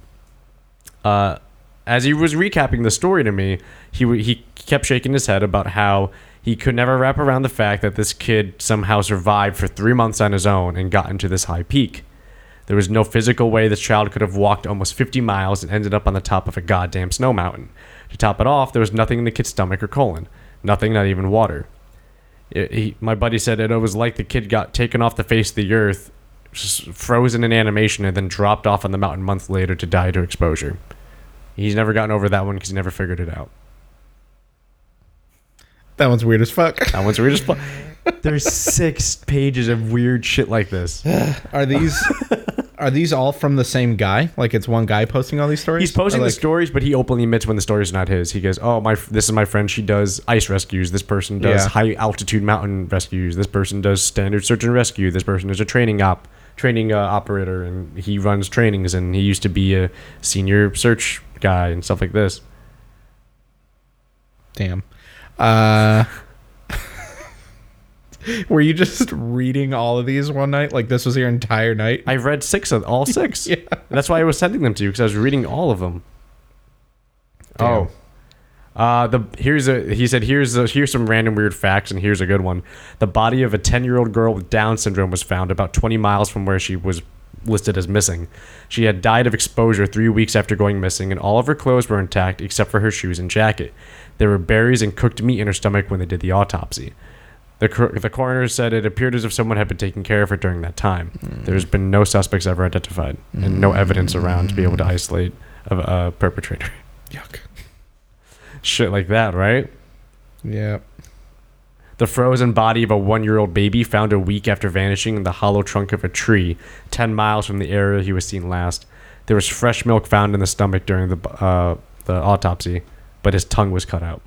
Uh, as he was recapping the story to me, he w- he kept shaking his head about how he could never wrap around the fact that this kid somehow survived for three months on his own and got into this high peak. There was no physical way this child could have walked almost 50 miles and ended up on the top of a goddamn snow mountain. To top it off, there was nothing in the kid's stomach or colon. Nothing, not even water. It, he, my buddy said it was like the kid got taken off the face of the earth, just frozen in animation, and then dropped off on the mountain months later to die to exposure. He's never gotten over that one because he never figured it out. That one's weird as fuck. That one's weird as fuck. [LAUGHS] There's six pages of weird shit like this. [SIGHS] Are these [LAUGHS] are these all from the same guy? Like it's one guy posting all these stories? He's posting the stories, but he openly admits when the story's not his. He goes, "Oh, my, this is my friend. She does ice rescues. This person does Yeah. high altitude mountain rescues. This person does standard search and rescue. This person is a training op, training uh, operator, and he runs trainings. And he used to be a senior search guy and stuff like this. Damn. Uh [LAUGHS] Were you just reading all of these one night? Like this was your entire night? I've read six of all [LAUGHS] six. Yeah. That's why I was sending them to you because I was reading all of them. Damn. Oh. Uh, the here's a he said here's a, here's some random weird facts and here's a good one. The body of a 10 year old girl with Down syndrome was found about 20 miles from where she was listed as missing. She had died of exposure three weeks after going missing, and all of her clothes were intact except for her shoes and jacket. There were berries and cooked meat in her stomach when they did the autopsy. The, cor- the coroner said it appeared as if someone had been taking care of her during that time. There's been no suspects ever identified, and no evidence around to be able to isolate a, a perpetrator. Yuck. Shit like that, right? Yeah. The frozen body of a one year old baby found a week after vanishing in the hollow trunk of a tree 10 miles from the area he was seen last. There was fresh milk found in the stomach during the, uh, the autopsy, but his tongue was cut out.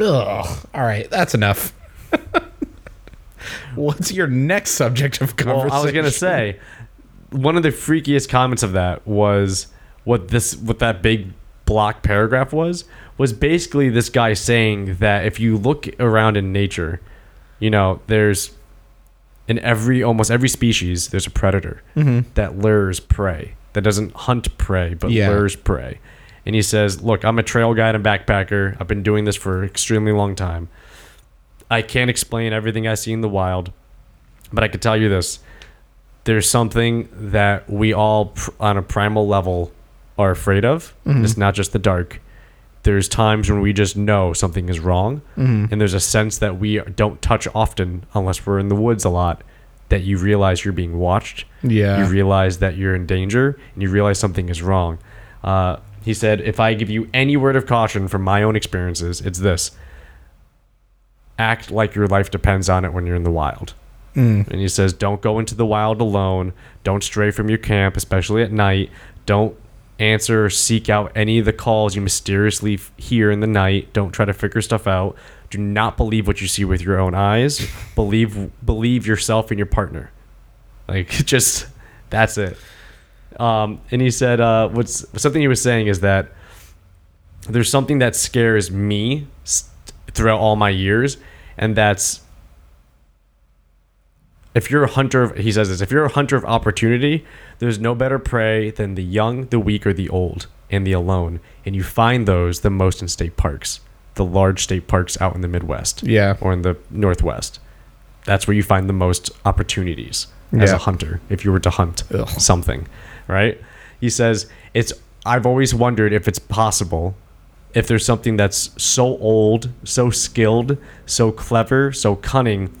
Ugh. All right, that's enough. [LAUGHS] [LAUGHS] What's your next subject of conversation? Well, I was gonna say, one of the freakiest comments of that was what this what that big block paragraph was was basically this guy saying that if you look around in nature, you know, there's in every almost every species there's a predator mm-hmm. that lures prey that doesn't hunt prey but Yeah. lures prey, And he says, Look, I'm a trail guide and backpacker. I've been doing this for an extremely long time. I can't explain everything I see in the wild, but I can tell you this there's something that we all, pr- on a primal level, are afraid of. It's not just the dark. There's times when we just know something is wrong, and there's a sense that we don't touch often unless we're in the woods a lot. That you realize you're being watched, Yeah. you realize that you're in danger, and you realize something is wrong. Uh, he said, "If I give you any word of caution from my own experiences, it's this: act like your life depends on it when you're in the wild." And he says, Don't go into the wild alone. Don't stray from your camp, especially at night. Don't answer or seek out any of the calls you mysteriously f- hear in the night. Don't try to figure stuff out. Do not believe what you see with your own eyes. believe believe yourself and your partner. Like [LAUGHS] just that's it. Um, and he said, uh, what's something he was saying is that there's something that scares me throughout all my years, and that's if you're a hunter of he says this if you're a hunter of opportunity there's no better prey than the young the weak or the old and the alone and you find those the most in state parks the large state parks out in the midwest Yeah. or in the northwest that's where you find the most opportunities as Yeah. a hunter if you were to hunt Ugh. something right he says it's i've always wondered if it's possible if there's something that's so old so skilled so clever so cunning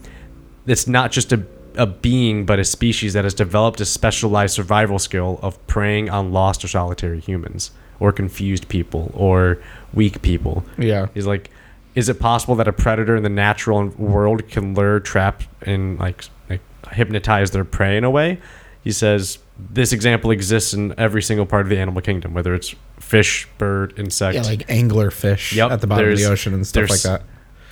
it's not just a, a being but a species that has developed a specialized survival skill of preying on lost or solitary humans or confused people or weak people Yeah. He's like, is it possible that a predator in the natural world can lure, trap, and like, like hypnotize their prey in a way? He says this example exists in every single part of the animal kingdom, whether it's fish, bird, insect. Yeah, like angler fish Yep, at the bottom of the ocean and stuff like that.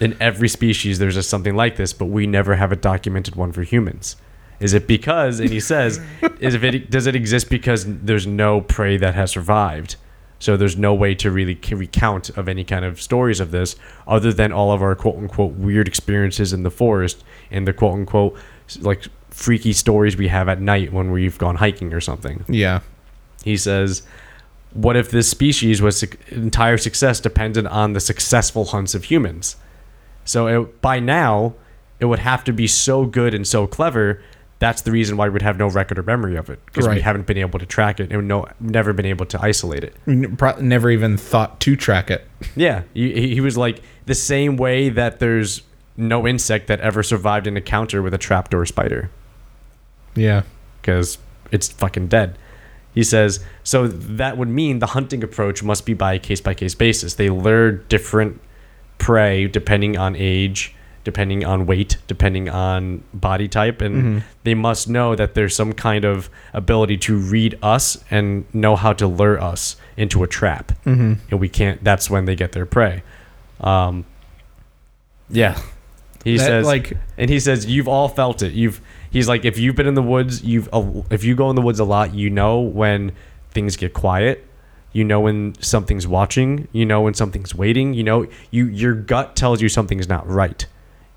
in every species, there's just something like this, but we never have a documented one for humans. Is it because, and he says, is if it does it exist because there's no prey that has survived? So there's no way to really recount of any kind of stories of this other than all of our quote unquote weird experiences in the forest and the quote unquote like freaky stories we have at night when we've gone hiking or something. Yeah. He says, "What if this species was entire success depended on the successful hunts of humans? So it, by now, it would have to be so good and so clever. That's the reason why we'd have no record or memory of it because we haven't been able to track it and no, never been able to isolate it. Never even thought to track it. Yeah, he, he he was like the same way that there's no insect that ever survived an encounter with a trapdoor spider." Yeah. because it's fucking dead. He says, so that would mean the hunting approach must be by a case by case basis. They lure different prey depending on age, depending on weight, depending on body type, and they must know that there's some kind of ability to read us and know how to lure us into a trap. Mm-hmm. And we can't, that's when they get their prey. Um, yeah. He That, says, like- and he says, you've all felt it. You've, he's like, if you've been in the woods, you've, if you go in the woods a lot, you know when things get quiet. You know when something's watching. You know when something's waiting. You know, you your gut tells you something's not right,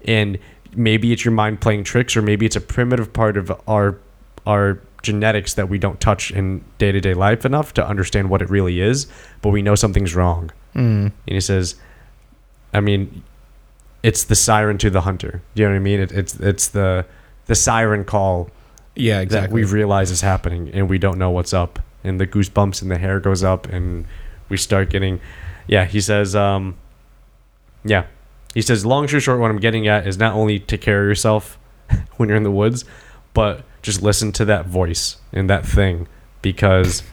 and maybe it's your mind playing tricks, or maybe it's a primitive part of our our genetics that we don't touch in day to day life enough to understand what it really is. But we know something's wrong, Mm. and he says, I mean, it's the siren to the hunter. Do you know what I mean? It, it's it's the the siren call Yeah, that exactly. we realize is happening, and we don't know what's up, and the goosebumps and the hair goes up, and we start getting, yeah. He says, um, yeah, he says, long story short, what I'm getting at is not only take care of yourself [LAUGHS] when you're in the woods, but just listen to that voice and that thing because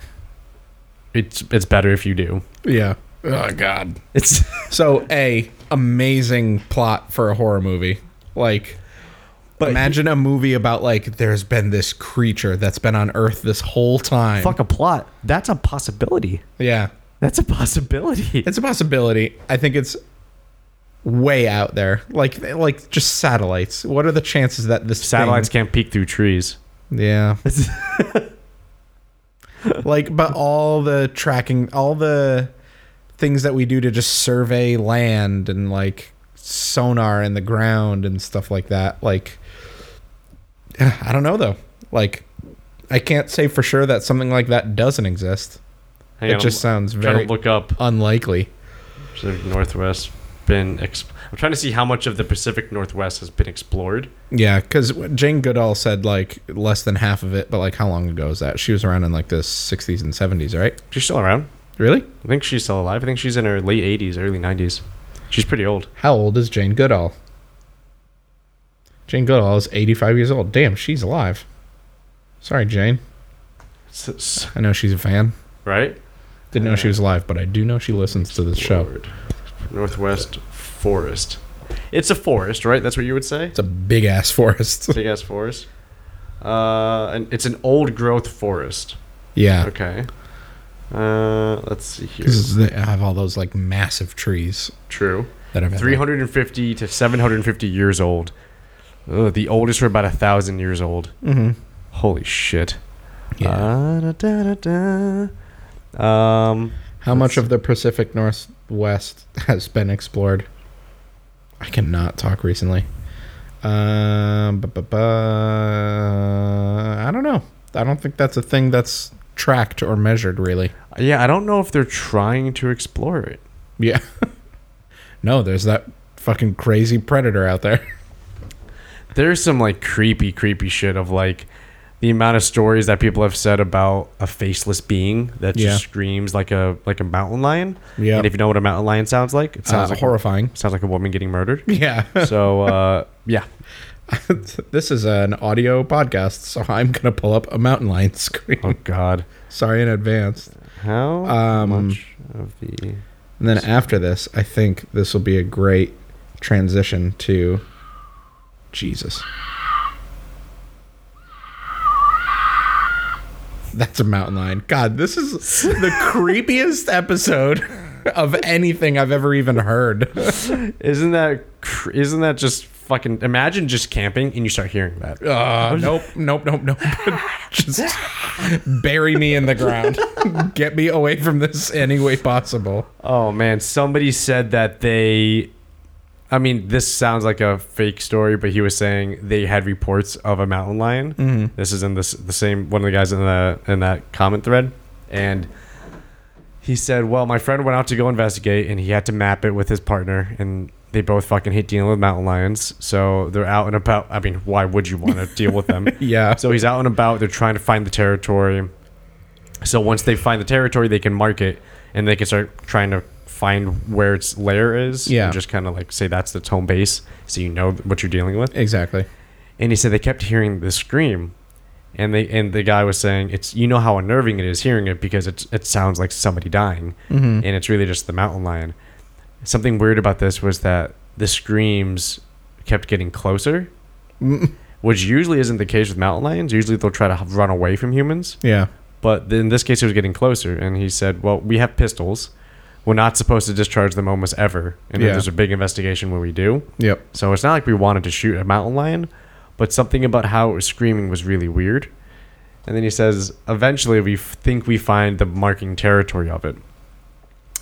it's it's better if you do. yeah. Oh God. It's So a amazing plot for a horror movie. Like But imagine a movie about like there's been this creature that's been on Earth this whole time. fuck a plot. That's a possibility. Yeah. That's a possibility. [LAUGHS] It's a possibility. I think it's way out there. Like like just satellites. What are the chances that this Satellites thing- can't peek through trees. Yeah. [LAUGHS] [LAUGHS] like but all the tracking all the things that we do to just survey land and like sonar in the ground and stuff like that like [SIGHS] I don't know though. Like I can't say for sure that something like that doesn't exist. Hang it on, just I'm sounds very to look up unlikely. Pacific Northwest been. Exp- I'm trying to see how much of the Pacific Northwest has been explored. Yeah, because Jane Goodall said like less than half of it, but like how long ago is that? She was around in like the 60s and 70s, right? She's still around. Really? I think she's still alive. I think she's in her late 80s, early 90s. She's pretty old. How old is Jane Goodall? Jane Goodall is 85 years old. Damn, she's alive. Sorry, Jane. S- s- I know she's a fan. right? Didn't know she was alive, but I do know she listens to this show. Northwest Forest. It's a forest, right? That's what you would say? It's a big ass forest. [LAUGHS] Big ass forest. Uh, and it's an old growth forest. yeah. Okay. Uh, let's see here. Because they have all those like massive trees True. that have 350 to 750 years old. Ugh, the oldest were about a thousand years old. Mm-hmm. Holy shit. Yeah. Uh, da, da, da. Um, How much of the Pacific Northwest [LAUGHS] has been explored? I cannot talk recently. Um, bu- bu- bu- I don't know. I don't think that's a thing that's tracked or measured, really. yeah, I don't know if they're trying to explore it. Yeah. [LAUGHS] no, there's that fucking crazy predator out there. [LAUGHS] There's some like creepy, creepy shit of like the amount of stories that people have said about a faceless being that just Yeah. screams like a like a mountain lion. Yeah. And if you know what a mountain lion sounds like, it sounds Uh, like horrifying. sounds like a woman getting murdered. [LAUGHS] Yeah. So uh, yeah, [LAUGHS] this is an audio podcast, so I'm going to pull up a mountain lion [LAUGHS] scream. oh god, Sorry in advance. how Um, much of the And then after this, I think this will be a great transition to Jesus. That's a mountain lion. God, this is the [LAUGHS] creepiest episode of anything I've ever even heard. isn't that cr- isn't that just fucking imagine just camping and you start hearing that. Uh, nope, nope, nope, nope. [LAUGHS] Just bury me in the ground. Get me away from this any way possible. Oh man, somebody said that they I mean, this sounds like a fake story, but he was saying they had reports of a mountain lion. Mm-hmm. This is in this the same one of the guys in the in that comment thread, and he said, "Well, my friend went out to go investigate, and he had to map it with his partner, and they both fucking hate dealing with mountain lions. So they're out and about. I mean, why would you want to deal with them? [LAUGHS] Yeah. So he's out and about. They're trying to find the territory. So once they find the territory, they can mark it, and they can start trying to find where its layer is. Yeah. And just kind of like say that's the tone base, so you know what you're dealing with. Exactly. And he said they kept hearing the scream, and they and the guy was saying it's you know how unnerving it is hearing it because it it sounds like somebody dying, Mm-hmm. and it's really just the mountain lion. Something weird about this was that the screams kept getting closer, which usually isn't the case with mountain lions. Usually they'll try to run away from humans, Yeah. but in this case it was getting closer. And he said, "Well, we have pistols. We're not supposed to discharge them almost ever, and Yeah. there's a big investigation when we do. Yep. So it's not like we wanted to shoot a mountain lion, but something about how it was screaming was really weird." And then he says, "Eventually, we f- think we find the marking territory of it."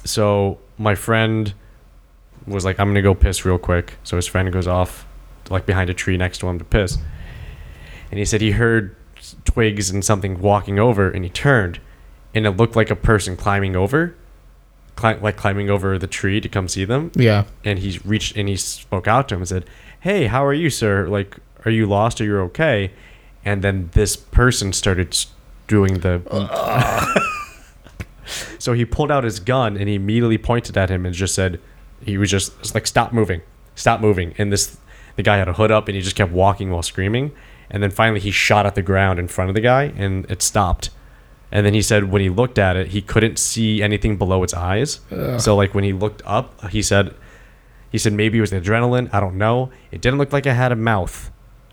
So my friend was like, "I'm gonna go piss real quick." So his friend goes off, like behind a tree next to him to piss. And he said he heard twigs and something walking over, and he turned, and it looked like a person climbing over, cli- like climbing over the tree to come see them. Yeah. And he reached and he spoke out to him and said, "Hey, how are you, sir? Like, are you lost? Are you okay?" And then this person started doing the. Uh. [LAUGHS] so he pulled out his gun and he immediately pointed at him and just said, he was just like, "Stop moving, stop moving." And this, the guy had a hood up and he just kept walking while screaming. And then finally he shot at the ground in front of the guy and it stopped. And then he said when he looked at it, he couldn't see anything below its eyes. So like when he looked up, he said he said maybe it was the adrenaline. I don't know. It didn't look like it had a mouth.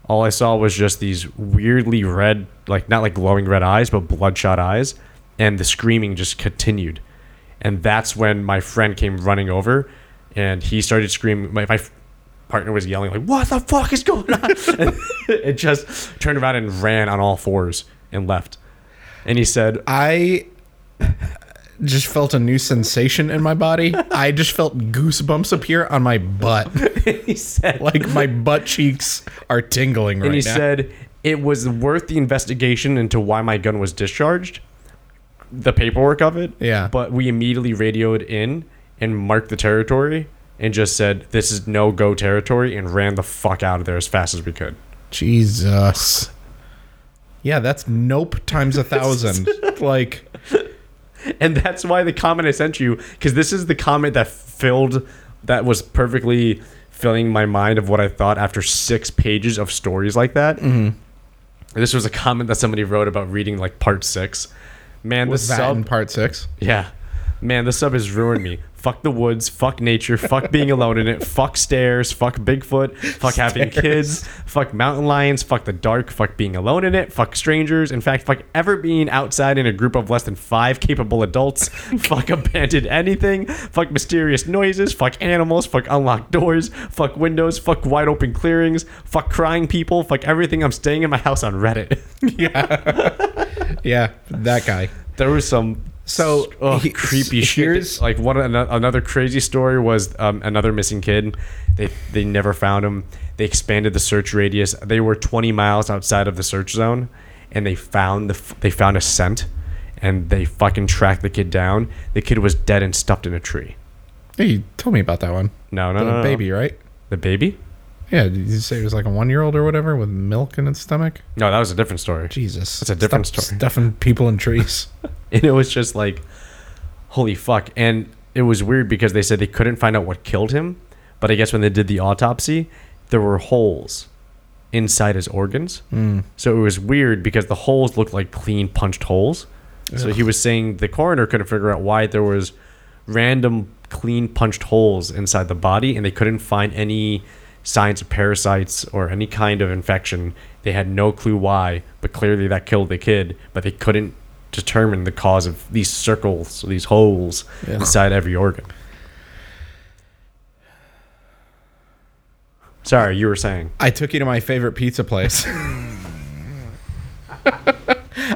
All I saw was just these weirdly red, like not like glowing red eyes, but bloodshot eyes, and the screaming just continued. And that's when my friend came running over, and he started screaming. My, my partner was yelling like, "What the fuck is going on?" [LAUGHS] and it just turned around and ran on all fours and left. And he said, I just felt a new sensation in my body. I just felt goosebumps appear on my butt. [LAUGHS] he said, Like my butt cheeks are tingling right now. and he now. said it was worth the investigation into why my gun was discharged the paperwork of it. Yeah. But we immediately radioed in and marked the territory and just said this is no go territory and ran the fuck out of there as fast as we could. Jesus. Yeah, that's nope times a [LAUGHS] thousand. like, And that's why the comment I sent you, because this is the comment that filled, that was perfectly filling my mind of what I thought after six pages of stories like that. Mm-hmm. This was a comment that somebody wrote about reading like part six. Man, the was that sub, in part six? yeah, man, this sub has ruined me. fuck the woods, fuck nature, fuck being alone in it, fuck stairs, fuck Bigfoot, fuck having kids, fuck mountain lions, fuck the dark, fuck being alone in it, fuck strangers. In fact, fuck ever being outside in a group of less than five capable adults, [LAUGHS] fuck abandoned anything, fuck mysterious noises, fuck animals, fuck unlocked doors, fuck windows, fuck wide open clearings, fuck crying people, fuck everything. I'm staying in my house on Reddit. [LAUGHS] Yeah. yeah, that guy. there was some So, oh, he- creepy shit. Like one another crazy story was um, another missing kid. They they never found him. They expanded the search radius. They were 20 miles outside of the search zone, and they found the they found a scent, and they fucking tracked the kid down. The kid was dead and stuffed in a tree. Hey, you told me about that one. No, no, the no, no. baby, right? The baby? Yeah, did you say it was like a one year old or whatever with milk in its stomach? No, that was a different story. Jesus. That's a different Stop story. Stuffing people in trees. [LAUGHS] and it was just like holy fuck and it was weird because they said they couldn't find out what killed him but i guess when they did the autopsy there were holes inside his organs hmm. so it was weird because the holes looked like clean punched holes so he was saying the coroner couldn't figure out why there was random clean punched holes inside the body and they couldn't find any signs of parasites or any kind of infection they had no clue why but clearly that killed the kid but they couldn't determine the cause of these circles these holes Yeah. inside every organ sorry you were saying I took you to my favorite pizza place. [LAUGHS]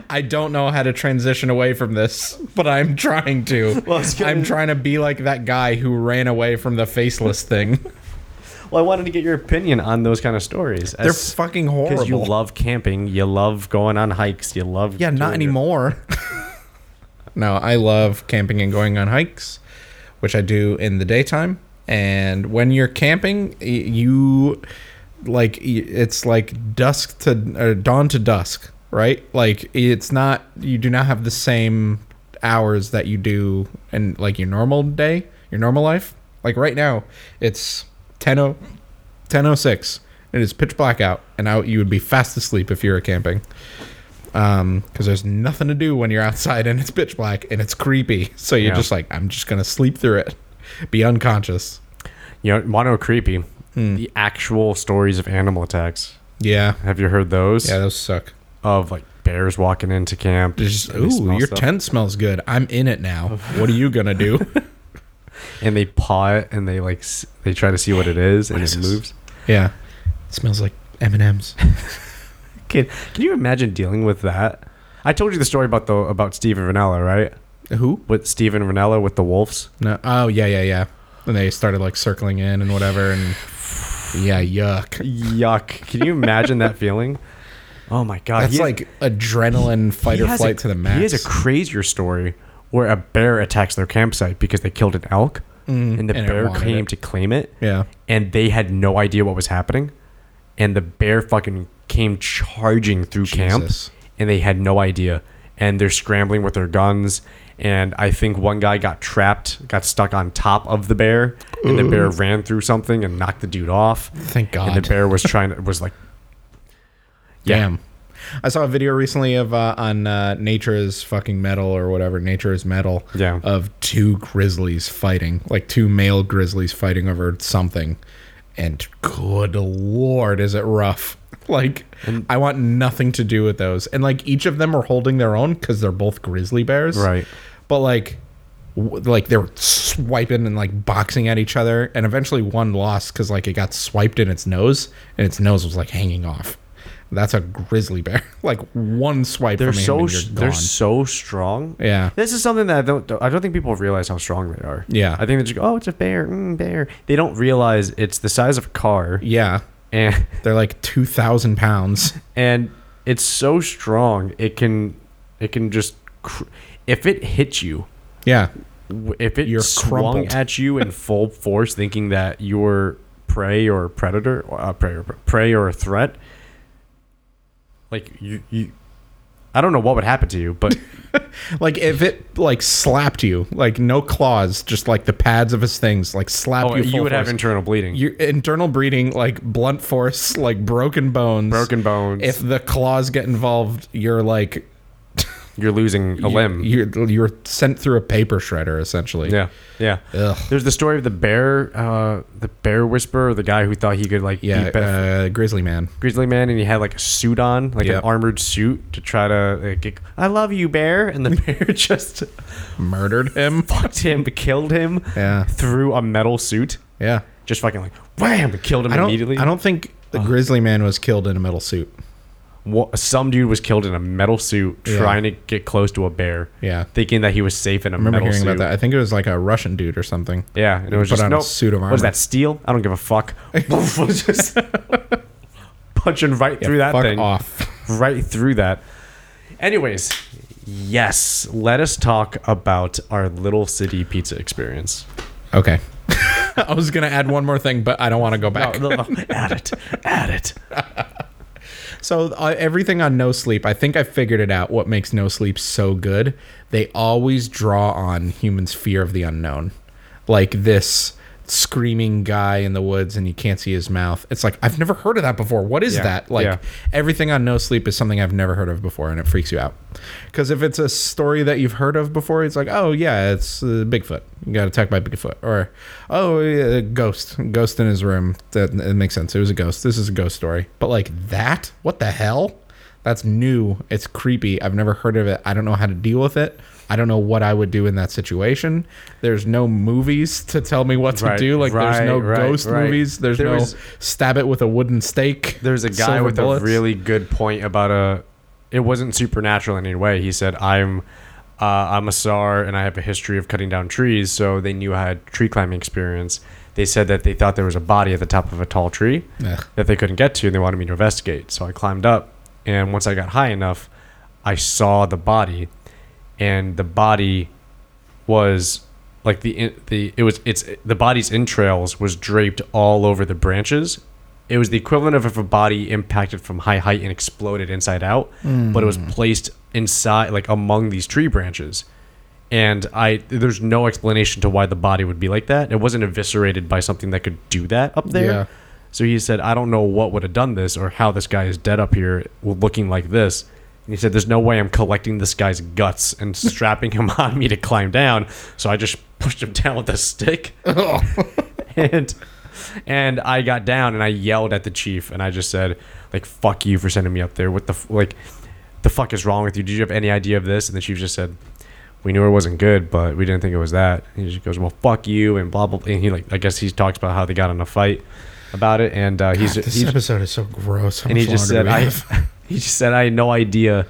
I don't know how to transition away from this, but I'm trying to. Well, I was gonna- I'm trying to be like that guy who ran away from the faceless thing. Well i wanted to get your opinion on those kind of stories They're fucking horrible. because you love camping you love going on hikes you love yeah, not doing your- anymore. [LAUGHS] no, I love camping and going on hikes, which I do in the daytime. And when you're camping, y- you like y- it's like dusk to or dawn to dusk, right? Like it's not you do not have the same hours that you do in like your normal day, your normal life. Like right now, it's 10 10:06. It is pitch black out, and out you would be fast asleep if you were camping um because there's nothing to do when you're outside and it's pitch black and it's creepy so you're Yeah. just like i'm just gonna sleep through it be unconscious You know, mono creepy. Hmm. The actual stories of animal attacks. yeah Have you heard those? yeah those suck Of like bears walking into camp. Just ooh your stuff. tent smells good i'm in it now what are you gonna do [LAUGHS] and they paw it and they like s- they try to see what it is and is it this? moves. yeah it smells like m&ms Can [LAUGHS] Can you imagine dealing with that? I told you the story about the about Steven Rinella, right? who With Steven Rinella with the wolves. no oh yeah yeah yeah and they started like circling in and whatever and yeah yuck Yuck! Can you imagine that feeling? Oh my god! that's he has- like adrenaline fight he or has flight a, to the max He has a crazier story where a bear attacks their campsite because they killed an elk, and the Mm, and bear came it. to claim it. yeah. And they had no idea what was happening. And the bear fucking came charging through camp. And they had no idea. And they're scrambling with their guns. And i think one guy got trapped got stuck on top of the bear. And the bear ran through something and knocked the dude off. Thank god and the bear was trying to was like Yeah. Damn. I saw a video recently of uh, on uh, Nature is fucking metal or whatever. Nature's metal. Yeah. Of two grizzlies fighting, like two male grizzlies fighting over something, and good lord, is it rough? [LAUGHS] Like I want nothing to do with those. And like each of them are holding their own because they're both grizzly bears. right But like. Like they were swiping and like boxing at each other, and eventually one lost because like it got swiped in its nose, and its nose was like hanging off. That's a grizzly bear. [LAUGHS] like one swipe they're from him so they're so strong yeah, This is something that I don't. I don't think people realize how strong they are. Yeah. I think they just go, "Oh, it's a bear, mm, bear." They don't realize it's the size of a car, yeah. and [LAUGHS] They're like two thousand pounds. and it's so strong. It can, it can just cr- if it hits you, Yeah. if it You're swung crumpled. at you in [LAUGHS] full force, thinking that you're prey or predator, uh, prey or prey or a threat, like you, you, I don't know what would happen to you, but [LAUGHS] Like if it like slapped you, like no claws, just like the pads of his things, like slap oh, you. you would have internal bleeding, your internal bleeding, like blunt force, like broken bones. broken bones. If the claws get involved, you're like you're losing a limb, You're you're sent through a paper shredder, essentially. yeah, yeah. Ugh. There's the story of the bear, uh, the bear whisperer, the guy who thought he could like Yeah. Uh, grizzly man. grizzly man, and he had like a suit on, like Yep. an armored suit, to try to like, get, I love you, bear, and the [LAUGHS] bear just Murdered him. fucked him, killed him Yeah. through a metal suit, Yeah. just fucking like wham, killed him I immediately. I don't think the grizzly man was killed in a metal suit. Wha- Some dude was killed in a metal suit Yeah. trying to get close to a bear, Yeah. thinking that he was safe in a I remember metal hearing suit. about that. I think it was like a Russian dude or something. Yeah, and it was put just on a nope. suit of What armor. that steel? I don't give a fuck. [LAUGHS] just [LAUGHS] punching right Yeah, through that fuck thing. off. [LAUGHS] right through that. Anyways, yes, let us talk about our little city pizza experience. Okay. I was gonna add one more thing, but I don't want to go back. No, no, no, add it, add it. So uh, everything on No Sleep, I think I figured it out. What makes No Sleep so good? They always draw on humans' fear of the unknown, like this screaming guy in the woods and you can't see his mouth. It's like I've never heard of that before. What is Yeah, that? Like yeah. everything on No Sleep is something I've never heard of before, and it freaks you out. Because if it's a story that you've heard of before, it's like, oh yeah, it's uh, Bigfoot. You got attacked by Bigfoot, or oh, yeah, ghost, ghost in his room. That it makes sense. It was a ghost. This is a ghost story. But like that, what the hell? That's new. It's creepy. I've never heard of it. I don't know how to deal with it. I don't know what I would do in that situation. There's no movies to tell me what to Right, do. Like there's no right, right, ghost right. movies. There's There no was- stab it with a wooden stake. There's a guy with bullets. a really good point about a. It wasn't supernatural in any way. He said, "I'm, uh, I'm a SAR and I have a history of cutting down trees." So they knew I had tree climbing experience. They said that they thought there was a body at the top of a tall tree Ugh. that they couldn't get to, and they wanted me to investigate. So I climbed up, and once I got high enough, I saw the body, and the body was like the the it was it's the body's entrails was draped all over the branches. It was the equivalent of if a body impacted from high height and exploded inside out, but it was hmm. placed inside like among these tree branches. And I there's no explanation to why the body would be like that. It wasn't eviscerated by something that could do that up there. Yeah. So he said, I don't know what would have done this or how this guy is dead up here looking like this. And he said, There's no way I'm collecting this guy's guts and [LAUGHS] strapping him on me to climb down. So I just pushed him down with a stick. [LAUGHS] and and I got down and I yelled at the chief and I just said, like, fuck you for sending me up there. What the f- like the fuck is wrong with you? Did you have any idea of this? And the chief just said, we knew it wasn't good, but we didn't think it was that. And he just goes, well, fuck you, and blah blah. blah. And he like, I guess he talks about how they got in a fight about it, and uh, he's this he's episode is so gross. How and he just said, I? [LAUGHS] he just said I had no idea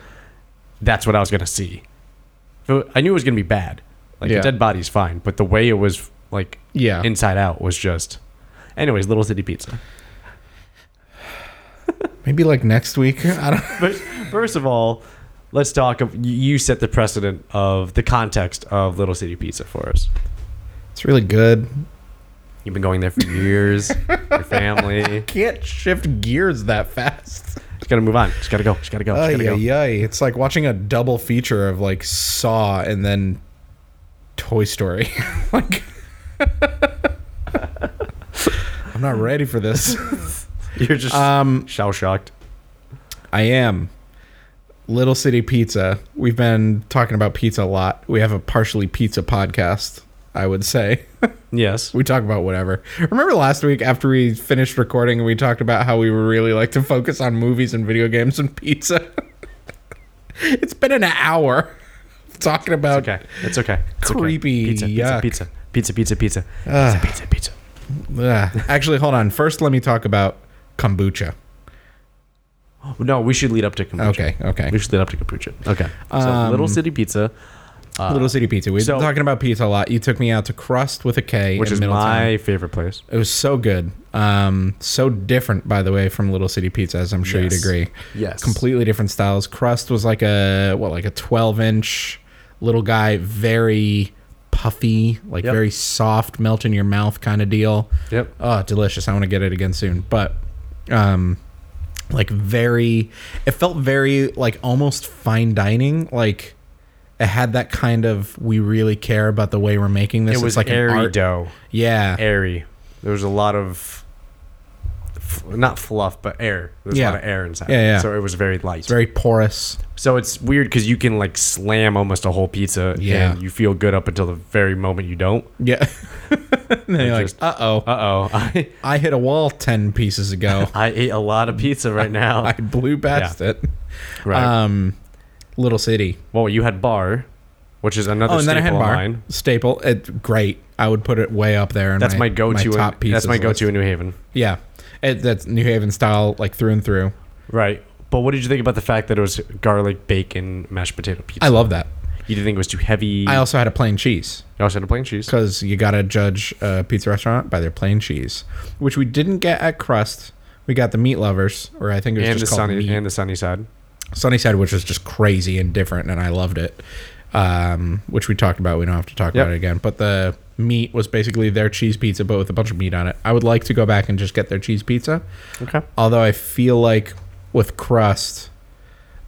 that's what I was gonna see. So I knew it was gonna be bad. Like Yeah. a dead body's fine, but the way it was like yeah. inside out was just. Anyways, Little City Pizza. [LAUGHS] Maybe like next week. [LAUGHS] I don't. But first of all, let's talk. Of, you- you set the precedent of the context of Little City Pizza for us. It's really good. You've been going there for years. your [LAUGHS] family. Can't shift gears that fast. Just gotta move on. Just gotta go. Just gotta go. Just gotta go. It's like watching a double feature of like Saw and then Toy Story. [LAUGHS] like, [LAUGHS] I'm not ready for this. [LAUGHS] You're just Um, shell shocked. I am. Little City Pizza. We've been talking about pizza a lot. We have a partially pizza podcast, I would say. Yes. [LAUGHS] we talk about whatever. Remember last week after we finished recording, we talked about how we really like to focus on movies and video games and pizza. [LAUGHS] it's been an hour [LAUGHS] talking about Okay. It's okay. It's okay. Creepy, Pizza. Pizza. yuck. Pizza. Pizza. Pizza. Pizza. Ugh. Pizza. Pizza. Pizza. Ugh. Actually, hold on. First, let me talk about kombucha. [GASPS] No, we should lead up to kombucha. Okay, okay. We should lead up to kombucha. Okay. So Um, Little City Pizza, uh, Little City Pizza. We've so- been talking about pizza a lot. You took me out to Crust with a K, which in is Middletown. my favorite place. It was so good. Um, so different, by the way, from Little City Pizza, as I'm sure Yes. you'd agree. Yes. Completely different styles. Crust was like a what, like a 12 inch little guy, very puffy, like Yep. very soft, melt in your mouth kind of deal. Yep. Oh, delicious. I want to get it again soon. But um like very it felt very like almost fine dining, like it had that kind of we really care about the way we're making this. It was it's like an airy art. dough. Yeah. Airy. There was a lot of, f- not fluff, but air. There's Yeah. a lot of air inside. Yeah, yeah. So it was very light. It's very porous. so it's weird because you can like slam almost a whole pizza, Yeah. and you feel good up until the very moment you don't. Yeah. [LAUGHS] and then you're like, uh oh. Uh oh, [LAUGHS] I I hit a wall 10 pieces ago. [LAUGHS] I ate a lot of pizza right now. I blew past it. right. Um, Little City. well, you had bar, which is another Oh, and then I had bar. mine. Staple. It, great. I would put it way up there. In That's my, my, go-to. My top in, piece. that's my go-to in New Haven. Yeah, it, that's New Haven style, like through and through. Right. But what did you think about the fact that it was garlic bacon mashed potato pizza? I love that. You didn't think it was too heavy? I also had a plain cheese You also had a plain cheese. because you gotta judge a pizza restaurant by their plain cheese, which we didn't get at Crust. We got the Meat Lovers, or I think it was And the just called sunny Meat. and the sunny side. Sunnyside, which was just crazy and different, and I loved it. Um, which we talked about. We don't have to talk Yep. about it again. But the meat was basically their cheese pizza, but with a bunch of meat on it. I would like to go back and just get their cheese pizza. Okay. Although I feel like with crust,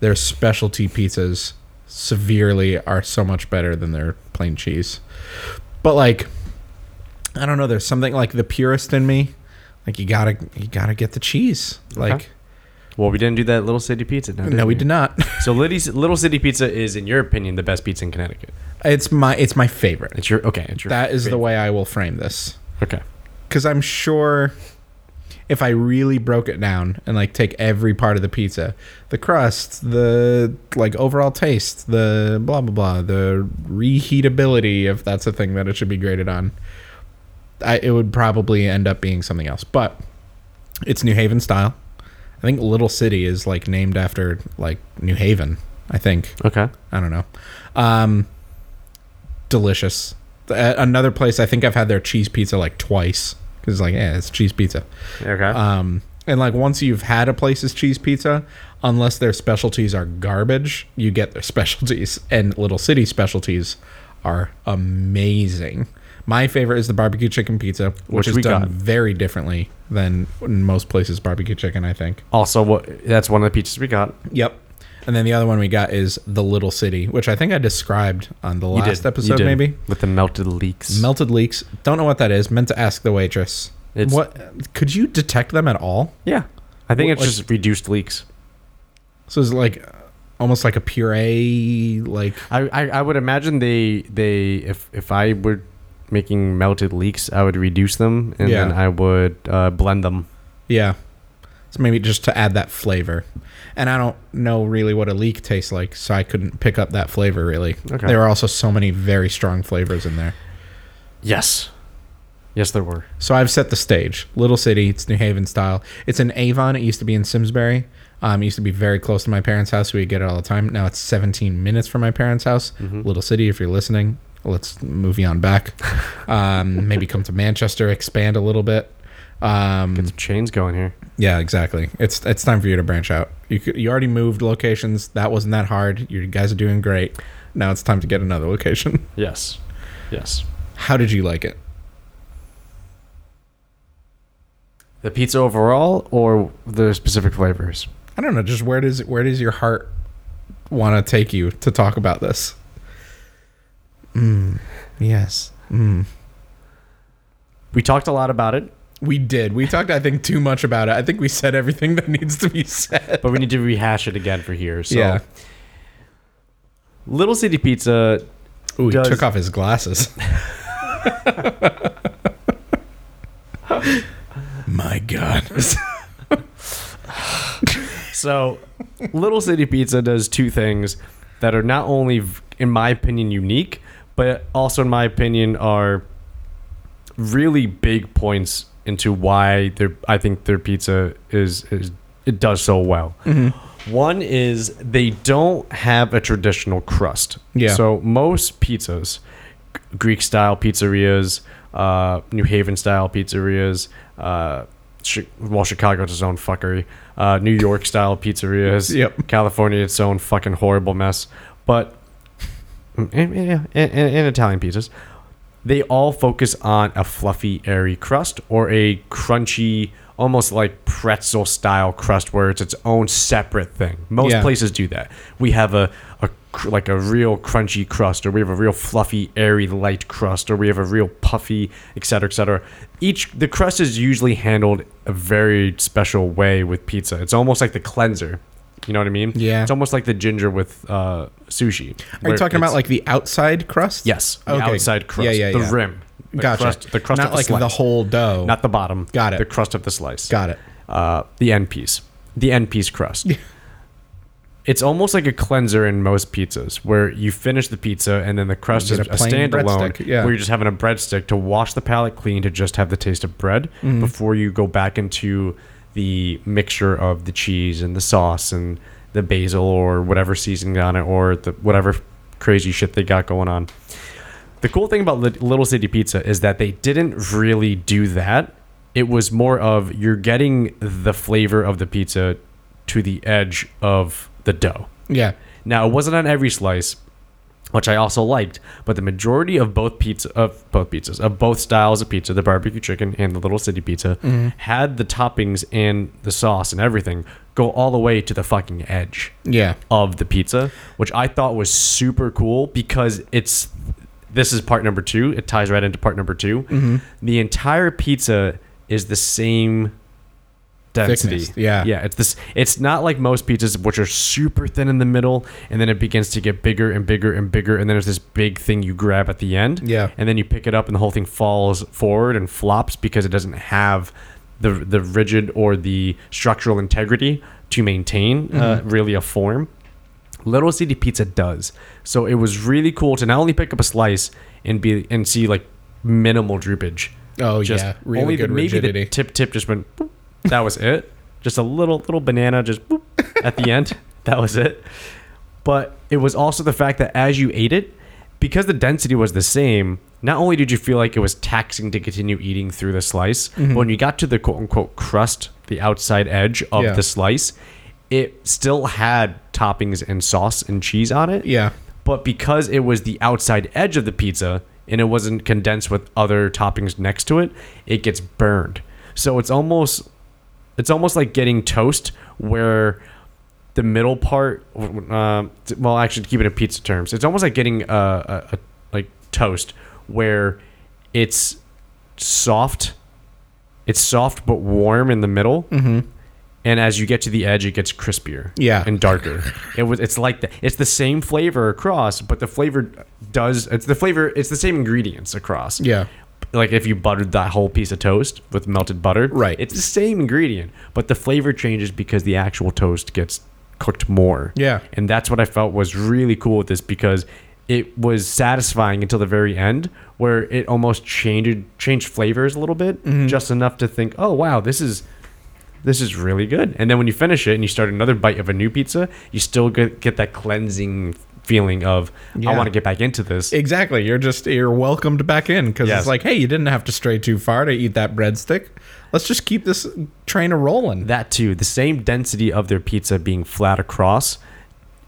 their specialty pizzas severely are so much better than their plain cheese. But like, I don't know. There's something like the purist in me. Like you gotta, you gotta get the cheese. Like, Well, we didn't do that Little City Pizza. Now, no, we did not. [LAUGHS] So Little City Pizza is, in your opinion, the best pizza in Connecticut. It's my, it's my favorite. It's your okay. It's your That is the way I will frame this. Okay. Because I'm sure if I really broke it down and like take every part of the pizza, the crust, the like overall taste, the blah blah blah, the reheatability, if that's a thing that it should be graded on, I, it would probably end up being something else. But it's New Haven style. I think Little City is like named after like New Haven. I think. Okay. I don't know. Um, delicious. Another place I think I've had their cheese pizza like twice because like yeah, it's cheese pizza. Okay. Um, and like once you've had a place's cheese pizza, unless their specialties are garbage, you get their [LAUGHS] specialties. And Little City specialties are amazing. My favorite is the barbecue chicken pizza, which, Which is done got. very differently than most places barbecue chicken. I think. also, what that's one of the pizzas we got. Yep. And then the other one we got is the Little City, which I think I described on the last episode, maybe. with the melted leeks. Melted leeks. Don't know what that is. Meant to ask the waitress. It's- what could you detect them at all? yeah. I think What, it's like- just reduced leeks. So it's like almost like a puree. Like I, I, I would imagine they they if if I were making melted leeks, I would reduce them and Yeah. then I would uh, blend them. yeah. So maybe just to add that flavor. And I don't know really what a leek tastes like, so I couldn't pick up that flavor really. Okay. There are also so many very strong flavors in there. Yes. Yes, there were. So I've set the stage. Little city, it's New Haven style. It's in Avon. It used to be in Simsbury. Um, it used to be very close to my parents' house. We get it all the time. Now it's 17 minutes from my parents' house. Little city, if you're listening, let's move you on back. Um, [LAUGHS] maybe come to Manchester, expand a little bit. Um, Get some chains going here. yeah, exactly. It's it's time for you to branch out. You you already moved locations. That wasn't that hard. You guys are doing great. Now it's time to get another location. [LAUGHS] Yes. Yes. How did you like it? The pizza overall or the specific flavors? I don't know. Just where does where does your heart want to take you to talk about this? Mm, yes. Mm. We talked a lot about it, We did. We talked, I think, too much about it. I think we said everything that needs to be said. but we need to rehash it again for here. So, yeah. Little City Pizza Ooh, he does- took off his glasses. [LAUGHS] My God. So, Little City Pizza does two things that are not only, in my opinion, unique, but also, in my opinion, are really big points into why their I think their pizza is is it does so well. One is they don't have a traditional crust. Yeah. So most pizzas, Greek style pizzerias, uh, New Haven style pizzerias, uh, well, Chicago's its own fuckery. Uh, New York style pizzerias. Yep. California its own fucking horrible mess. But and, and, Italian pizzas, they all focus on a fluffy, airy crust or a crunchy, almost like pretzel style crust where it's its own separate thing. Most Yeah. places do that. We have a, a cr- like a real crunchy crust, or we have a real fluffy, airy, light crust, or we have a real puffy, et cetera, et cetera. Each the crust is usually handled a very special way with pizza. It's almost like the cleanser. You know what I mean? Yeah. It's almost like the ginger with uh, sushi. Are you talking about like the outside crust? yes, the Okay. outside crust, Yeah, yeah, the yeah. rim, the Gotcha. crust, the crust Not of the like slice. the whole dough. not the bottom. Got it. The crust of the slice. Got it. Uh, the end piece, the end piece crust. [LAUGHS] It's almost like a cleanser in most pizzas, where you finish the pizza and then the crust is get a, a plain standalone, breadstick, yeah. where you're just having a breadstick to wash the palate clean to just have the taste of bread Mm-hmm. before you go back into the mixture of the cheese and the sauce and the basil or whatever seasoning on it or the whatever crazy shit they got going on. The cool thing about Little City Pizza is that they didn't really do that. It was more of you're getting the flavor of the pizza to the edge of the dough. Yeah. Now, it wasn't on every slice, which I also liked, but the majority of both pizza of both pizzas of both styles of pizza, the barbecue chicken and the Little City Pizza, had the toppings and the sauce and everything go all the way to the fucking edge Yeah. of the pizza, which I thought was super cool because it's this is part number two. It ties right into part number 2 Mm-hmm. The entire pizza is the same density. Thickness, yeah. yeah. It's this. It's not like most pizzas, which are super thin in the middle, and then it begins to get bigger and bigger and bigger, and then there's this big thing you grab at the end. Yeah. and then you pick it up, and the whole thing falls forward and flops because it doesn't have the the rigid or the structural integrity to maintain uh, Mm-hmm. really a form. Little City Pizza does. So it was really cool to not only pick up a slice and be and see like minimal droopage. Oh, just yeah. Really the, good maybe rigidity. the tip tip just went. boop. That was it. Just a little little banana just boop, at the end. That was it. But it was also the fact that as you ate it, because the density was the same, not only did you feel like it was taxing to continue eating through the slice, Mm-hmm. but when you got to the quote unquote crust, the outside edge of Yeah. the slice, it still had toppings and sauce and cheese on it. Yeah. But because it was the outside edge of the pizza and it wasn't condensed with other toppings next to it, it gets burned. So it's almost it's almost like getting toast where the middle part um, well actually to keep it in pizza terms it's almost like getting a, a, a like toast where it's soft it's soft but warm in the middle mm-hmm. and as you get to the edge it gets crispier Yeah. and darker it was it's like that it's the same flavor across but the flavor does it's the flavor it's the same ingredients across Yeah. Like if you buttered that whole piece of toast with melted butter Right. it's the same ingredient but the flavor changes because the actual toast gets cooked more Yeah. and that's what i felt was really cool with this because it was satisfying until the very end where it almost changed changed flavors a little bit Mm-hmm. just enough to think oh wow this is this is really good and then when you finish it and you start another bite of a new pizza you still get, get that cleansing feeling of i want to get back into this Exactly. You're just you're welcomed back in because Yes. it's like, hey, you didn't have to stray too far to eat that breadstick. Let's just keep this train a rolling. that too the same density of their pizza being flat across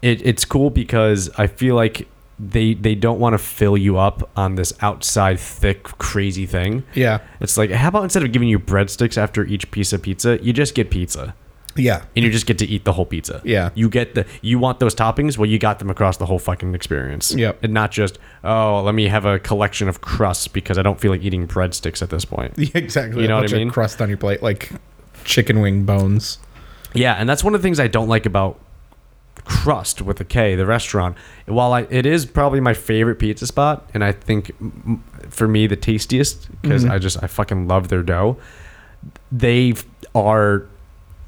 it, it's cool because i feel like they they don't want to fill you up on this outside thick crazy thing Yeah. it's like how about instead of giving you breadsticks after each piece of pizza you just get pizza Yeah. and you just get to eat the whole pizza Yeah. you get the you want those toppings well you got them across the whole fucking experience Yep. and not just oh let me have a collection of crusts because i don't feel like eating breadsticks at this point [LAUGHS] Yeah, exactly. You know a what I mean? Of crust on your plate, like chicken wing bones. Yeah, and that's one of the things I don't like about Crust with a K, the restaurant. While I, it is probably my favorite pizza spot, and I think for me the tastiest because mm-hmm. I just I fucking love their dough. They are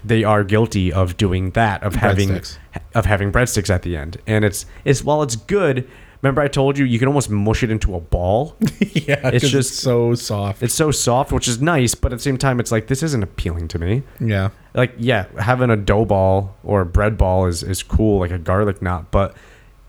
they are guilty of doing that of having Breadsticks. of having breadsticks at the end, and it's it's while it's good. Remember I told you you can almost mush it into a ball. [LAUGHS] yeah, it's just- so soft. It's so soft, which is nice, but at the same time, it's like this isn't appealing to me. yeah, like yeah having a dough ball or a bread ball is, is cool like a garlic knot but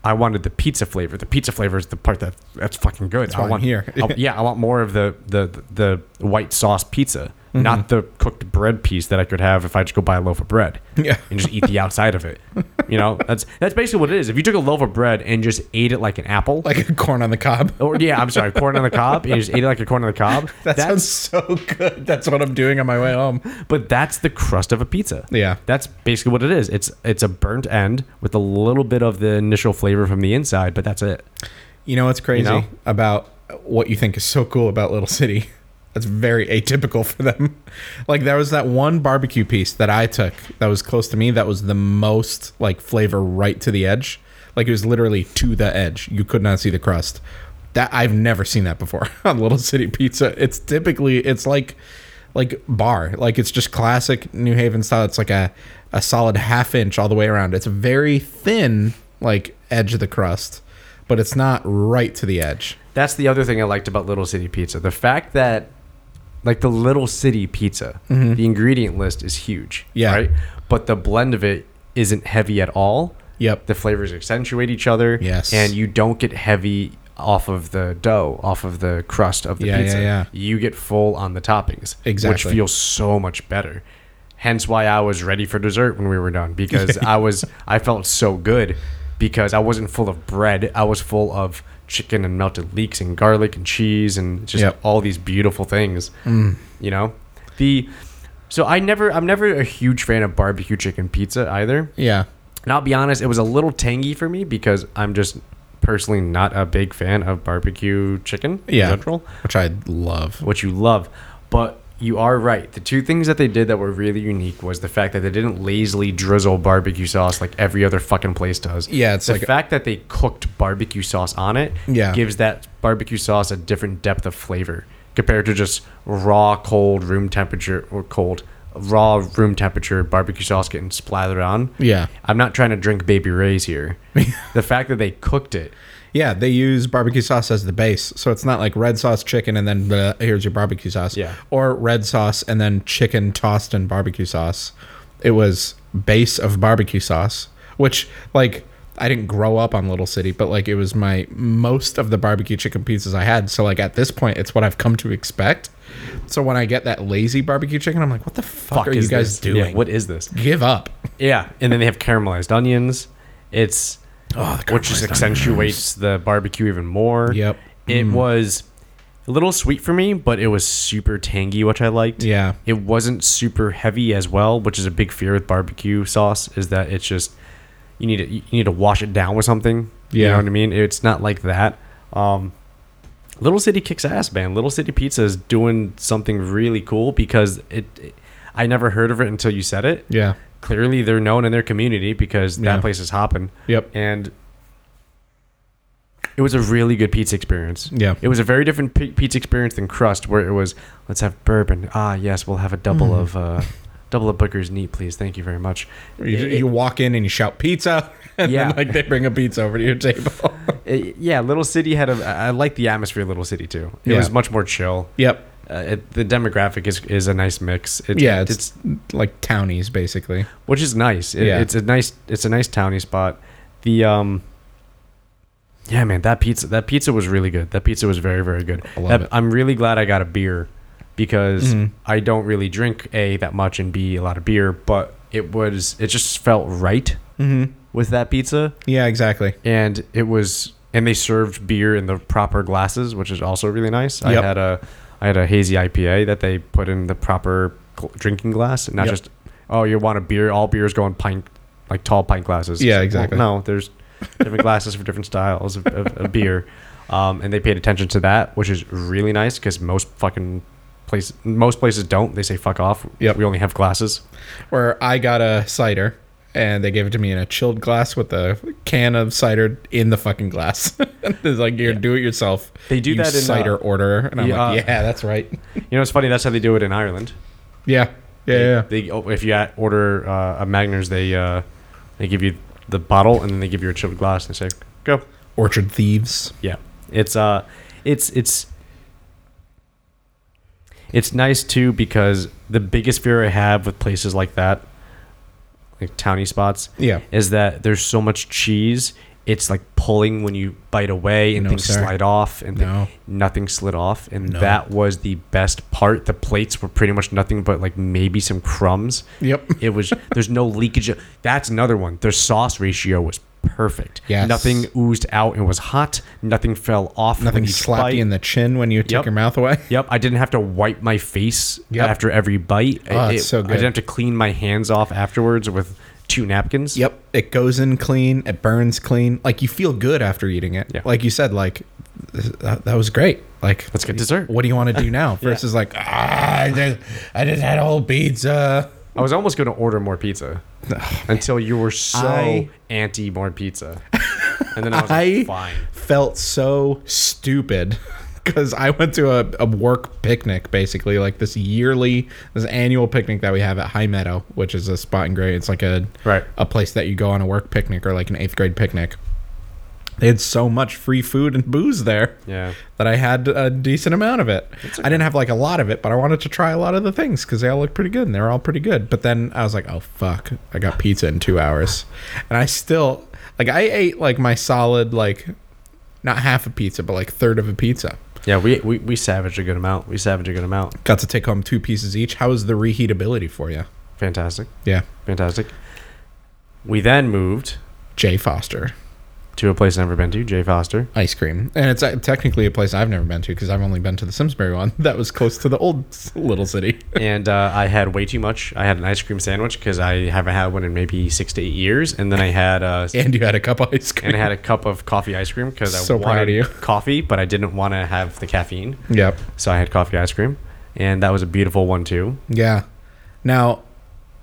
i wanted the pizza flavor the pizza flavor is the part that that's fucking good i want here. I- yeah i want more of the the the white sauce pizza Mm-hmm. not the cooked bread piece that i could have if i just go buy a loaf of bread [LAUGHS] yeah, and just eat the outside of it You know, that's that's basically what it is. If you took a loaf of bread and just ate it like an apple, Like a corn on the cob. [LAUGHS] or yeah, I'm sorry, corn on the cob, and you just ate it like a corn on the cob. [LAUGHS] That sounds so good. That's what I'm doing on my way home. but that's the crust of a pizza. Yeah. That's basically what it is. It's it's a burnt end with a little bit of the initial flavor from the inside, but that's it. You know what's crazy know? about what you think is so cool about Little City? That's very atypical for them. [LAUGHS] Like there was that one barbecue piece that I took that was close to me that was the most like flavor right to the edge. Like it was literally to the edge. You could not see the crust. That I've never seen that before [LAUGHS] on Little City Pizza. It's typically it's like like bar. Like it's just classic New Haven style. It's like a a solid half inch all the way around. It's a very thin like edge of the crust, but it's not right to the edge. That's the other thing I liked about Little City Pizza. The fact that like the Little City Pizza, the ingredient list is huge. Mm-hmm. Yeah. Right? But the blend of it isn't heavy at all. Yep. The flavors accentuate each other. Yes. And you don't get heavy off of the dough, off of the crust of the Yeah, yeah, pizza. yeah. You get full on the toppings. Exactly. Which feels so much better. Hence why I was ready for dessert when we were done because [LAUGHS] I was I felt so good because I wasn't full of bread. I was full of chicken and melted leeks and garlic and cheese and just Yep. all these beautiful things. Mm. You know? The so I never I'm never a huge fan of barbecue chicken pizza either. Yeah. And I'll be honest, it was a little tangy for me because I'm just personally not a big fan of barbecue chicken Yeah. in general, Which I love. which you love. But you are right. The two things that they did that were really unique was the fact that they didn't lazily drizzle barbecue sauce like every other fucking place does. Yeah, it's the like- fact that they cooked barbecue sauce on it Yeah. gives that barbecue sauce a different depth of flavor compared to just raw, cold, room temperature or cold, raw room temperature barbecue sauce getting slathered on. Yeah. I'm not trying to drink Baby Ray's here. [LAUGHS] the fact that they cooked it, Yeah, they use barbecue sauce as the base. So it's not like red sauce chicken and then bleh, here's your barbecue sauce. Yeah. Or red sauce and then chicken tossed in barbecue sauce. It was base of barbecue sauce, which like I didn't grow up on Little City, but like it was my most of the barbecue chicken pizzas I had. So like at this point, it's what I've come to expect. So when I get that lazy barbecue chicken, I'm like, what the fuck, are you guys this? doing? Yeah, what is this? Give up. Yeah, and then they have caramelized onions. It's Oh, which just accentuates the barbecue even more. Yep. It was a little sweet for me, but it was super tangy, which I liked. Yeah. It wasn't super heavy as well, which is a big fear with barbecue sauce is that it's just you need to you need to wash it down with something. Yeah. You know what I mean? It's not like that. Um Little City kicks ass, man. Little City Pizza is doing something really cool because it, it I never heard of it until you said it. Yeah. Clearly they're known in their community because that Yeah. place is hopping Yep. and it was a really good pizza experience. Yeah. It was a very different p- pizza experience than crust, where it was let's have bourbon. Ah, yes, we'll have a double Mm. of uh, double of Booker's neat, please. Thank you very much. You, It- you walk in and you shout pizza, [LAUGHS] and Yeah. then like they bring a pizza over to your table. [LAUGHS] it- yeah, Little City had a. I I like the atmosphere of Little City too. It Yeah. was much more chill. yep. Uh, it, the demographic is, is a nice mix. It, Yeah, it's, it's like townies basically. which is nice. It, Yeah. It's a nice it's a nice towny spot. The um Yeah, man, that pizza that pizza was really good. That pizza was very very good. I love That- it. I'm really glad I got a beer because Mhm. I don't really drink A that much and B a lot of beer, but it was it just felt right Mm-hmm. with that pizza Yeah, exactly. and it was and they served beer in the proper glasses, which is also really nice. I had a I had a hazy IPA that they put in the proper gl- drinking glass, not Yep. just oh you want a beer. All beers go in pint like tall pint glasses. Yeah, Well, exactly. no, there's different glasses for different styles of, of, of beer, um, and they paid attention to that, which is really nice because most fucking place most places don't. They say fuck off. Yep. we only have glasses. Where I got a cider and they gave it to me in a chilled glass with a can of cider in the fucking glass. [LAUGHS] it's like you're do it yourself. They do you that in, cider uh, order, and I'm yeah, like, yeah, that's right. [LAUGHS] You know, it's funny. That's how they do it in Ireland. Yeah, yeah, They, yeah. they oh, if you order uh, a Magners, they uh, they give you the bottle and then they give you a chilled glass and they say go. Orchard thieves. Yeah, it's uh, it's it's it's nice too because the biggest fear I have with places like that, like towny spots, Yeah, is that there's so much cheese it's like pulling when you bite away and No, things sir. slide off and No. nothing slid off and No. that was the best part the plates were pretty much nothing but like maybe some crumbs Yep. it was there's no leakage that's another one their sauce ratio was perfect Yes. nothing oozed out and was hot nothing fell off Nothing slapped bite. you in the chin when you took your mouth away. Yep, I didn't have to wipe my face Yep. after every bite. Oh, It- it's so I didn't have to clean my hands off afterwards with two napkins. Yep. It goes in clean. It burns clean. Like you feel good after eating it. Yeah. Like you said, like that, that was great. Like Let's get dessert. What do you want to do now? [LAUGHS] Versus like ah, I just, I just had a whole pizza. I was almost going to order more pizza [LAUGHS] until you were so I- anti more pizza. And then I was [LAUGHS] I like, fine. felt so stupid [LAUGHS] because I went to a, a work picnic, basically like this yearly, this annual picnic that we have at High Meadow, which is a spot in Gray. It's like a Right. a place that you go on a work picnic or like an eighth grade picnic. They had so much free food and booze there Yeah. that I had a decent amount of it. I didn't have like a lot of it, but I wanted to try a lot of the things because they all looked pretty good and they were all pretty good. But then I was like, oh fuck, I got pizza in two hours, and I still like I ate like my solid like not half a pizza, but like third of a pizza. Yeah, we, we, we savaged a good amount. We savaged a good amount. Got to take home two pieces each. How was the reheatability for you? Fantastic. Yeah, Fantastic. We then moved J. Foster to a place I've never been to, J. Foster. ice cream, and it's uh, technically a place I've never been to because I've only been to the Simsbury one [LAUGHS] that was close to the old little city. [LAUGHS] and uh, I had way too much. I had an ice cream sandwich because I haven't had one in maybe six to eight years, and then I had uh, [LAUGHS] And you had a cup of ice cream. and I had a cup of coffee ice cream because I So proud wanted of you. coffee, but I didn't want to have the caffeine, Yep. so I had coffee ice cream, and that was a beautiful one too. Yeah. Now,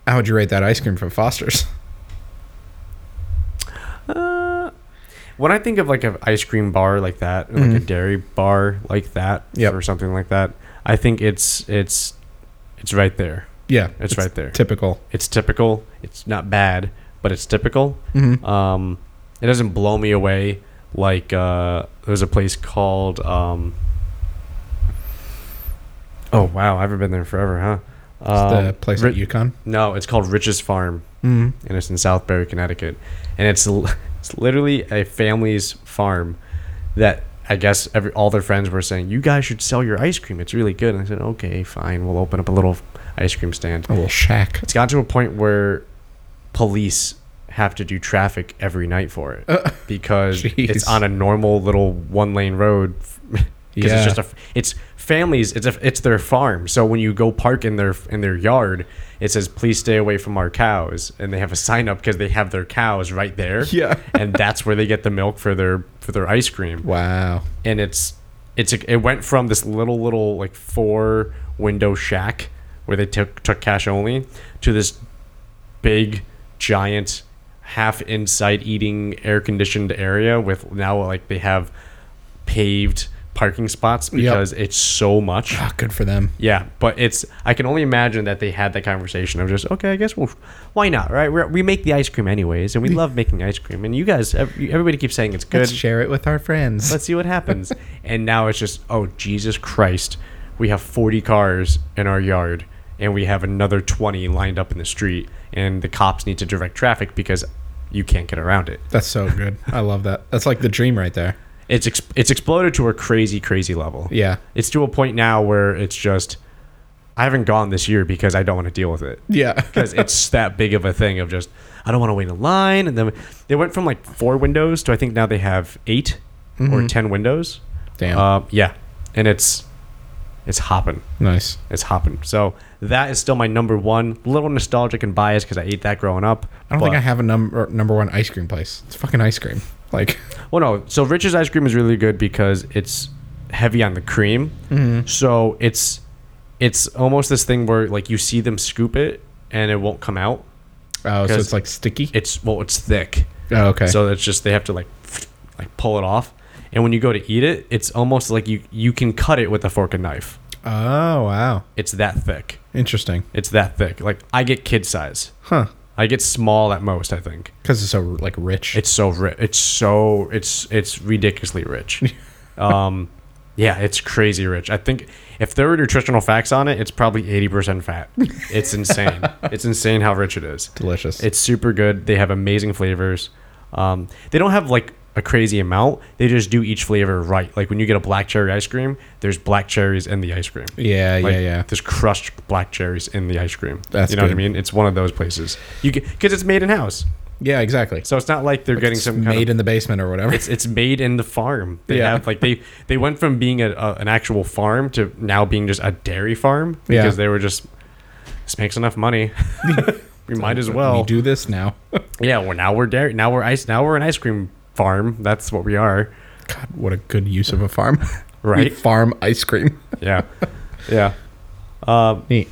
how would you rate that ice cream from Foster's? When I think of like an ice cream bar like that, or like a dairy bar like that, Mm-hmm. Yep. or something like that, I think it's it's it's right there. Yeah, It's right there. Typical. It's typical. It's not bad, but it's typical. Mhm. Um, it doesn't blow me away like uh, there's a place called. Um, oh wow, I haven't been there forever, huh? Um, the place at UConn. no, it's called Rich's Farm, Mm. and it's in Southbury, Connecticut, and it's [LAUGHS] it's literally a family's farm that I guess every all their friends were saying you guys should sell your ice cream. It's really good. And I said okay, fine, we'll open up a little ice cream stand. A little shack. It's gotten to a point where police have to do traffic every night for it uh, because [LAUGHS] jeez. it's on a normal little one lane road. [LAUGHS] Because Yeah. it's just a, it's families. It's a, it's their farm. So when you go park in their in their yard, it says please stay away from our cows, and they have a sign up because they have their cows right there. [LAUGHS] Yeah. and that's where they get the milk for their for their ice cream Wow. and it's it's a, it went from this little little like four window shack where they took took cash only to this big giant half inside eating air conditioned area with now like they have paved parking spots because it's so much Ah, good for them. yeah, but it's I can only imagine that they had that conversation of just okay, I guess well, why not, right? We're, we make the ice cream anyways, and we love making ice cream, and you guys, everybody keeps saying it's good. Let's share it with our friends. Let's see what happens. [LAUGHS] and now it's just, oh Jesus Christ, we have 40 cars in our yard, and we have another 20 lined up in the street, and the cops need to direct traffic because you can't get around it. That's so good. I love that. That's like the dream right there. It's ex- it's exploded to a crazy, crazy level. Yeah. It's to a point now where it's just, I haven't gone this year because I don't want to deal with it. Yeah. [LAUGHS] because it's that big of a thing of just I don't want to wait in line, and then they went from like four windows to I think now they have 8 or ten windows. Damn. Uh, yeah, and it's it's hopping, nice. it's hopping. So that is still my number one. A little nostalgic and biased because I ate that growing up. I don't think I have a number number one ice cream place. It's fucking ice cream. Like, [LAUGHS] Well, no. So Rich's ice cream is really good because it's heavy on the cream. Mm-hmm. So it's it's almost this thing where like you see them scoop it and it won't come out. oh, so it's like sticky. It's well, it's thick. oh, okay. So it's just they have to like [SNIFFS] like pull it off. And when you go to eat it, it's almost like you you can cut it with a fork and knife. oh, wow. It's that thick. Interesting. It's that thick. Like I get kid size. Huh. I get small at most. I think Because it's so like rich. it's so rich. It's so it's it's ridiculously rich. [LAUGHS] um, yeah, it's crazy rich. I think if there were nutritional facts on it, it's probably eighty percent fat. It's insane. [LAUGHS] it's insane how rich it is. delicious. It's super good. They have amazing flavors. Um, they don't have like a crazy amount. They just do each flavor right. Like when you get a black cherry ice cream, there's black cherries in the ice cream. Yeah, Like, yeah, yeah. There's crushed black cherries in the ice cream. That's you know what I mean. It's one of those places you because it's made in house, Yeah, exactly. so it's not like they're getting It's some kind made of in the basement or whatever. it's it's made in the farm. They Yeah. have like they they went from being a, a, an actual farm to now being just a dairy farm because Yeah. they were just this makes enough money. [LAUGHS] we might as [LAUGHS] well. we do this now. [LAUGHS] Yeah, well now we're dairy. Now we're ice. Now we're an ice cream farm. That's what we are. God, what a good use of a farm. [LAUGHS] We Right. farm ice cream. [LAUGHS] Yeah, yeah. Um, Neat.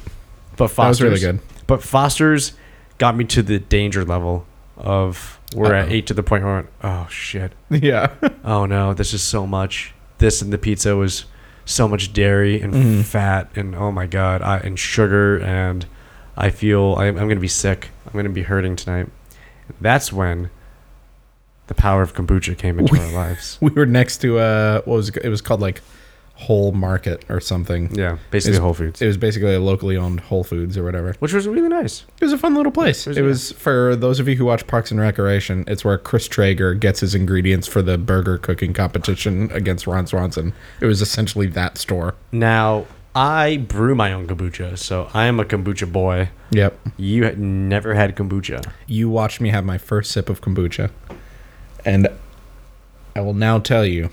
but That was Foster's really good. But Foster's got me to the danger level of we're at Uh-oh. eight to the point where I went, oh shit. [LAUGHS] Yeah. oh no, this is so much. This and the pizza was so much dairy and Mhm. fat and oh my god, I, and sugar and I feel I'm, I'm gonna be sick. I'm gonna be hurting tonight. That's when the power of kombucha came into our lives. [LAUGHS] we were next to uh what was it, it was called like Whole Market or something. Yeah, basically It's- Whole Foods, It was basically a locally owned Whole Foods or whatever. which was really nice. It was a fun little place. It was- It was for those of you who watch Parks and Recreation. It's where Chris Traeger gets his ingredients for the burger cooking competition against Ron Swanson. It was essentially that store. Now I brew my own kombucha, so I am a kombucha boy. Yep. You had never had kombucha. You watched me have my first sip of kombucha, and I will now tell you,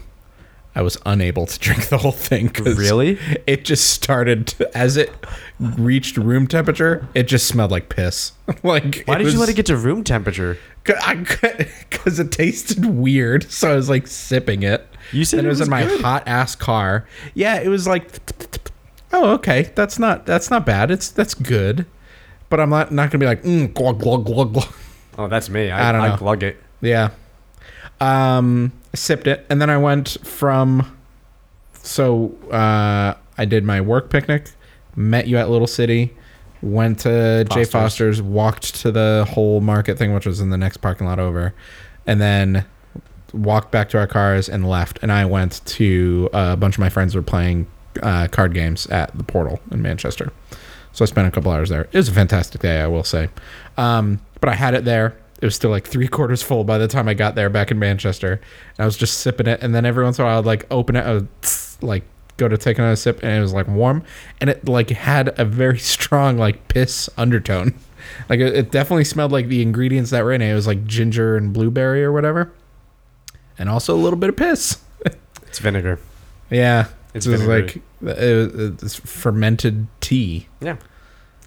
I was unable to [LAUGHS] drink the whole thing. Really? It just started to- as it reached room temperature. It just smelled like piss. [LAUGHS] like Why did you let it get to room temperature? Because it tasted weird, so I was like sipping it. You said and it it was, was in my good. hot ass car. Yeah, it was like, oh okay, that's not that's not bad. It's that's good, but I'm not not gonna be like mm, glug glug glug glug. Oh, that's me. I, I don't I know. glug it. Yeah, um, sipped it, and then I went from. So uh, I did my work picnic, met you at Little City, went to J. Foster's. Foster's, walked to the whole market thing, which was in the next parking lot over, and then walked back to our cars and left. And I went to uh, a bunch of my friends were playing uh, card games at the Portal in Manchester. So I spent a couple hours there. It was a fantastic day, I will say. Um, but I had it there. It was still like three quarters full by the time I got there back in Manchester. And I was just sipping it, and then every once in a while I'd like open it, I would like go to take another sip, and it was like warm, and it like had a very [LAUGHS] strong like piss undertone. [LAUGHS] Like it, it definitely smelled like the ingredients that were in it. It was like ginger and blueberry or whatever, and also a little bit of piss. [LAUGHS] It's vinegar. Yeah, It's it was like it was, it's fermented tea. Yeah.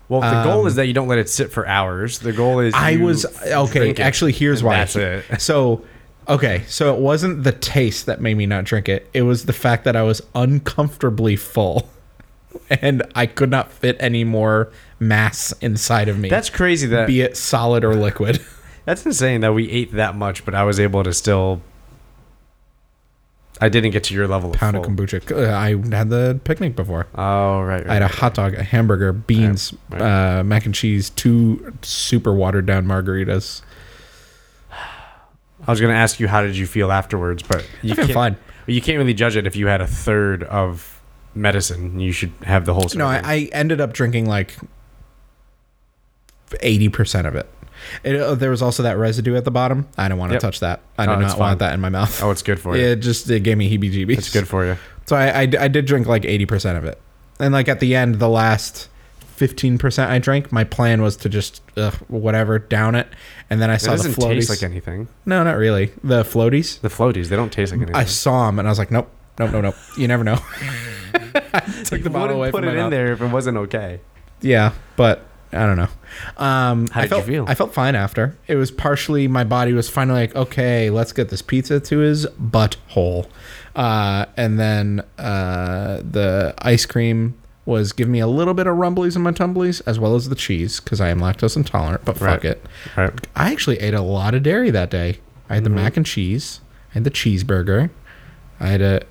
Well, the goal Um, is that you don't let it sit for hours. The goal is I was okay. Actually, here's why. That's it. [LAUGHS] So, okay, so it wasn't the taste that made me not drink it. It was the fact that I was uncomfortably full, [LAUGHS] and I could not fit any more mass inside of me. That's crazy. That be it solid or liquid. [LAUGHS] that's insane that we ate that much, but I was able to still. I didn't get to your level of Pound of full. kombucha. Uh, I had the picnic before. Oh right, right. I had a hot dog, a hamburger, beans, Right, right. Uh, mac and cheese, two super watered down margaritas. I was gonna ask you how did you feel afterwards, but you can't. fine. You can't really judge it if you had a third of medicine. You should have the whole. No. I, I ended up drinking like eighty percent of it. It, uh, there was also that residue at the bottom. I don't want to Yep. touch that. I do not want fine. that in my mouth. oh, it's good for you. it just it gave me heebie-jeebies. It's good for you. So I, I, I did drink like eighty percent of it, and like at the end, the last fifteen percent I drank, my plan was to just ugh, whatever down it, and then I It saw the doesn't floaties. taste like anything. no, not really. The floaties. The floaties, they don't taste like anything. I saw them, and I was like, nope, nope, nope, nope. You never know. I [LAUGHS] [LAUGHS] took the bottle away put from it my in mouth. there if it wasn't okay. Yeah, but I don't know. Um, How I did you felt, feel? I felt fine after. It was partially my body was finally like, okay, let's get this pizza to his butthole, uh, and then uh, the ice cream was giving me a little bit of rumblies in my tumblies, as well as the cheese because I am lactose intolerant. But fuck Right. it, Right. I actually ate a lot of dairy that day. I had the Mm-hmm. mac and cheese. I had the cheeseburger. I had a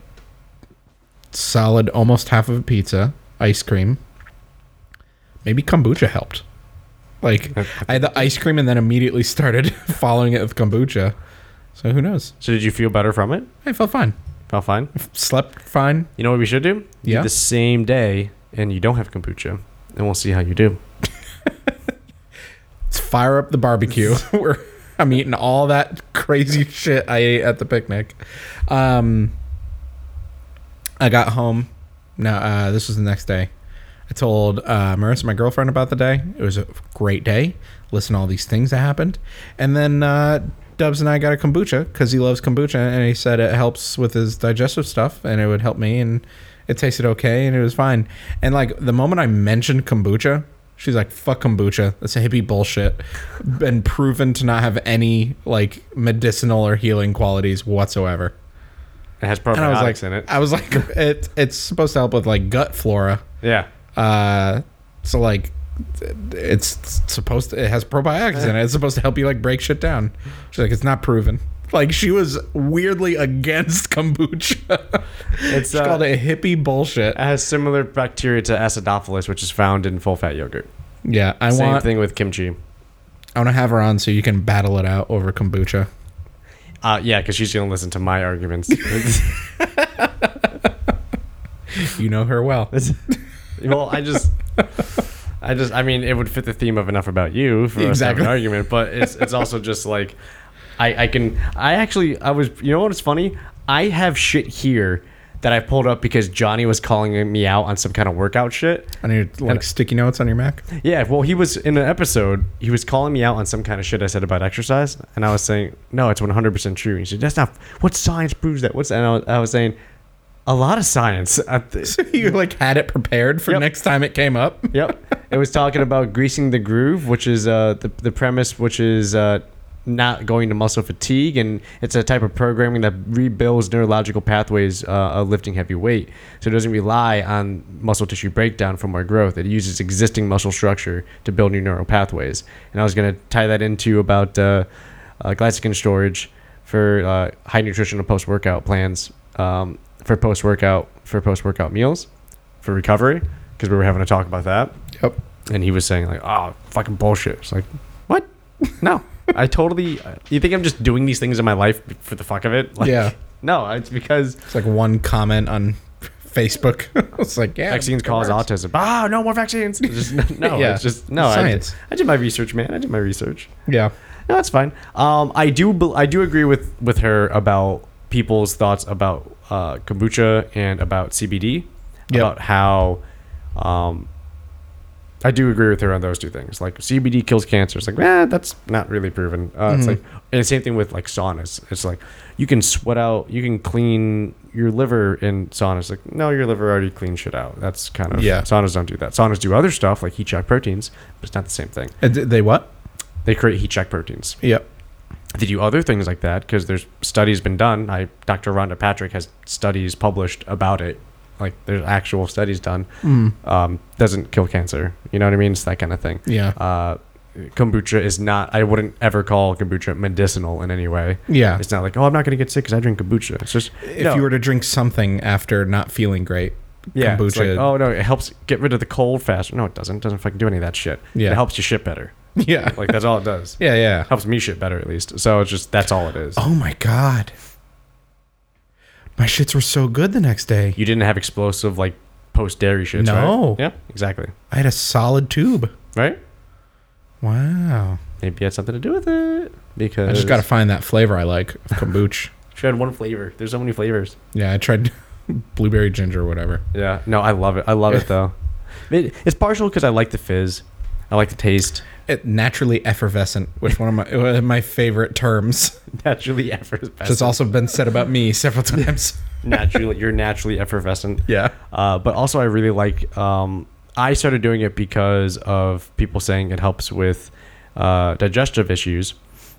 solid, almost half of a pizza, ice cream. Maybe kombucha helped. Like I had the ice cream and then immediately [LAUGHS] started following it with kombucha. So who knows? So did you feel better from it? I felt fine. Felt fine. Slept fine. You know what we should do? Do Yeah. The same day, and you don't have kombucha, and we'll see how you do. [LAUGHS] Let's fire up the barbecue. [LAUGHS] We're I'm eating all that crazy shit I ate at the picnic. Um, I got home. Now, uh, this was the next day. I told uh, Marissa, my girlfriend, about the day. It was a great day. Listen to all these things that happened. And then uh, Dubs and I got a kombucha because he loves kombucha. And he said it helps with his digestive stuff and it would help me. And it tasted okay and it was fine. And like the moment I mentioned kombucha, she's like, fuck kombucha. That's a hippie bullshit. Been proven to not have any like medicinal or healing qualities whatsoever. It has And I was like, probiotics in it. I was like, [LAUGHS] it, it's supposed to help with like gut flora. Yeah. Uh, so like, it's supposed to. It has probiotics in it. It's supposed to help you like break shit down. She's like, it's not proven. Like she was weirdly against [LAUGHS] kombucha. It's uh, called it hippie bullshit. it has similar bacteria to acidophilus, which is found in full fat yogurt. Yeah, I Same want. thing with kimchi. I want to have her on so you can battle it out over kombucha. Uh, yeah, because she's gonna listen to my arguments. [LAUGHS] You know her well. [LAUGHS] well, I just, I just, I mean, it would fit the theme of enough about you for Exactly. an argument, but it's it's also just like, I I can I actually I was you know what's funny? I have shit here that I pulled up because Johnny was calling me out on some kind of workout shit. On your like sticky notes on your Mac. Yeah, well, he was in an episode. He was calling me out on some kind of shit I said about exercise, and I was saying, "No, it's one hundred percent true." And he said, "That's not. What science proves that? What's?" And I was, I was saying, "A lot of science." At the, [LAUGHS] you like had it prepared for Yep. next time it came up. [LAUGHS] yep, it was talking about greasing the groove, which is uh, the the premise, which is uh, not going to muscle fatigue, and it's a type of programming that rebuilds neurological pathways uh, of lifting heavy weight. So it doesn't rely on muscle tissue breakdown for more growth. It uses existing muscle structure to build new neural pathways. And I was going to tie that into about uh, uh, glycogen storage for uh, high nutritional post workout plans um, for post workout for post workout meals for recovery because we were having a talk about that Yep. and he was saying like, "Oh, fucking bullshit." It's like, what? [LAUGHS] No, I totally. You think I'm just doing these things in my life for the fuck of it? Like, Yeah. [LAUGHS] No, it's because It's like one comment on Facebook. [LAUGHS] it's like yeah, vaccines cause works. autism. Ah, no more vaccines. It's just, no, Yeah. it's just no. I, Science. I did my research, man. I did my research. Yeah. No, that's fine. Um, I do. I do agree with with her about people's thoughts about uh, kombucha and about CBD. Yep. About how, um, I do agree with her on those two things. Like CBD kills cancer. It's like, eh, that's not really proven. Uh, It's like, and the same thing with like saunas. It's like you can sweat out, you can clean your liver in saunas. Like, no, your liver already cleaned shit out. That's kind of Yeah. Saunas don't do that. Saunas do other stuff like heat shock proteins, but it's not the same thing. And they what? They create heat shock proteins Yep. They do other things like that because there's studies been done. I Dr. Rhonda Patrick has studies published about it. Like there's actual studies done. Um, doesn't kill cancer. You know what I mean? It's that kind of thing. Yeah. Uh, kombucha is not. I wouldn't ever call kombucha medicinal in any way. Yeah. It's not like oh I'm not gonna get sick because I drink kombucha. It's just If no. you were to drink something after not feeling great, yeah, kombucha. like, oh no, it helps get rid of the cold faster. No, it doesn't. It doesn't fucking do any of that shit. Yeah. it helps you shit better. [LAUGHS] yeah. Like that's all it does. yeah, yeah. Helps me shit better at least. So it's just that's all it is. Oh my god. My shits were so good the next day. You didn't have explosive like post dairy shits, No. right? Yeah, exactly. I had a solid tube. Right? Wow. Maybe it had something to do with it. Because I just got to find that flavor I like of kombucha. [LAUGHS] She had one flavor. There's so many flavors. yeah, I tried [LAUGHS] blueberry ginger or whatever. Yeah. No, I love it. I love it though. It, it's partial because I like the fizz. I like the taste. It naturally effervescent, which one of my one of my favorite terms. [LAUGHS] Naturally effervescent. That's also been said about me several [LAUGHS] times. naturally, you're naturally effervescent. yeah. Uh, but also, I really like. Um, I started doing it because of people saying it helps with uh, digestive issues,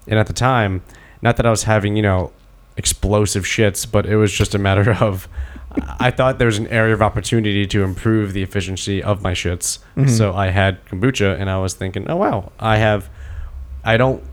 and at the time, not that I was having you know explosive shits, but it was just a matter [LAUGHS] of I thought there was an area of opportunity to improve the efficiency of my shits. So I had kombucha, and I was thinking, oh wow, I have, I don't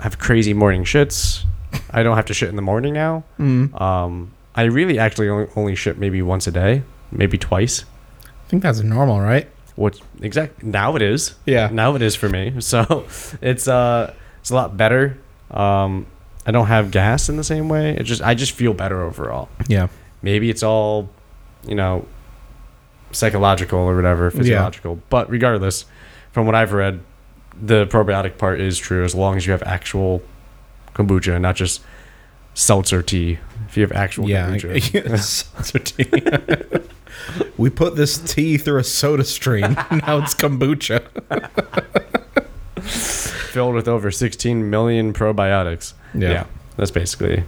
have crazy morning shits. I don't have to shit in the morning now. Mm. Um, I really actually only, only shit maybe once a day, maybe twice. I think that's normal, right? What exact now it is. Yeah. Now it is for me. [LAUGHS] So it's uh it's a lot better. Um, I don't have gas in the same way. It just I just feel better overall. Yeah. Maybe it's all, you know, psychological or whatever, physiological. But regardless, from what I've read, the probiotic part is true as long as you have actual kombucha, and not just seltzer tea. If you have actual Yeah, kombucha. [LAUGHS] [LAUGHS] seltzer tea. [LAUGHS] we put this tea through a soda stream. now it's kombucha. filled with over 16 million probiotics. Yeah. that's basically.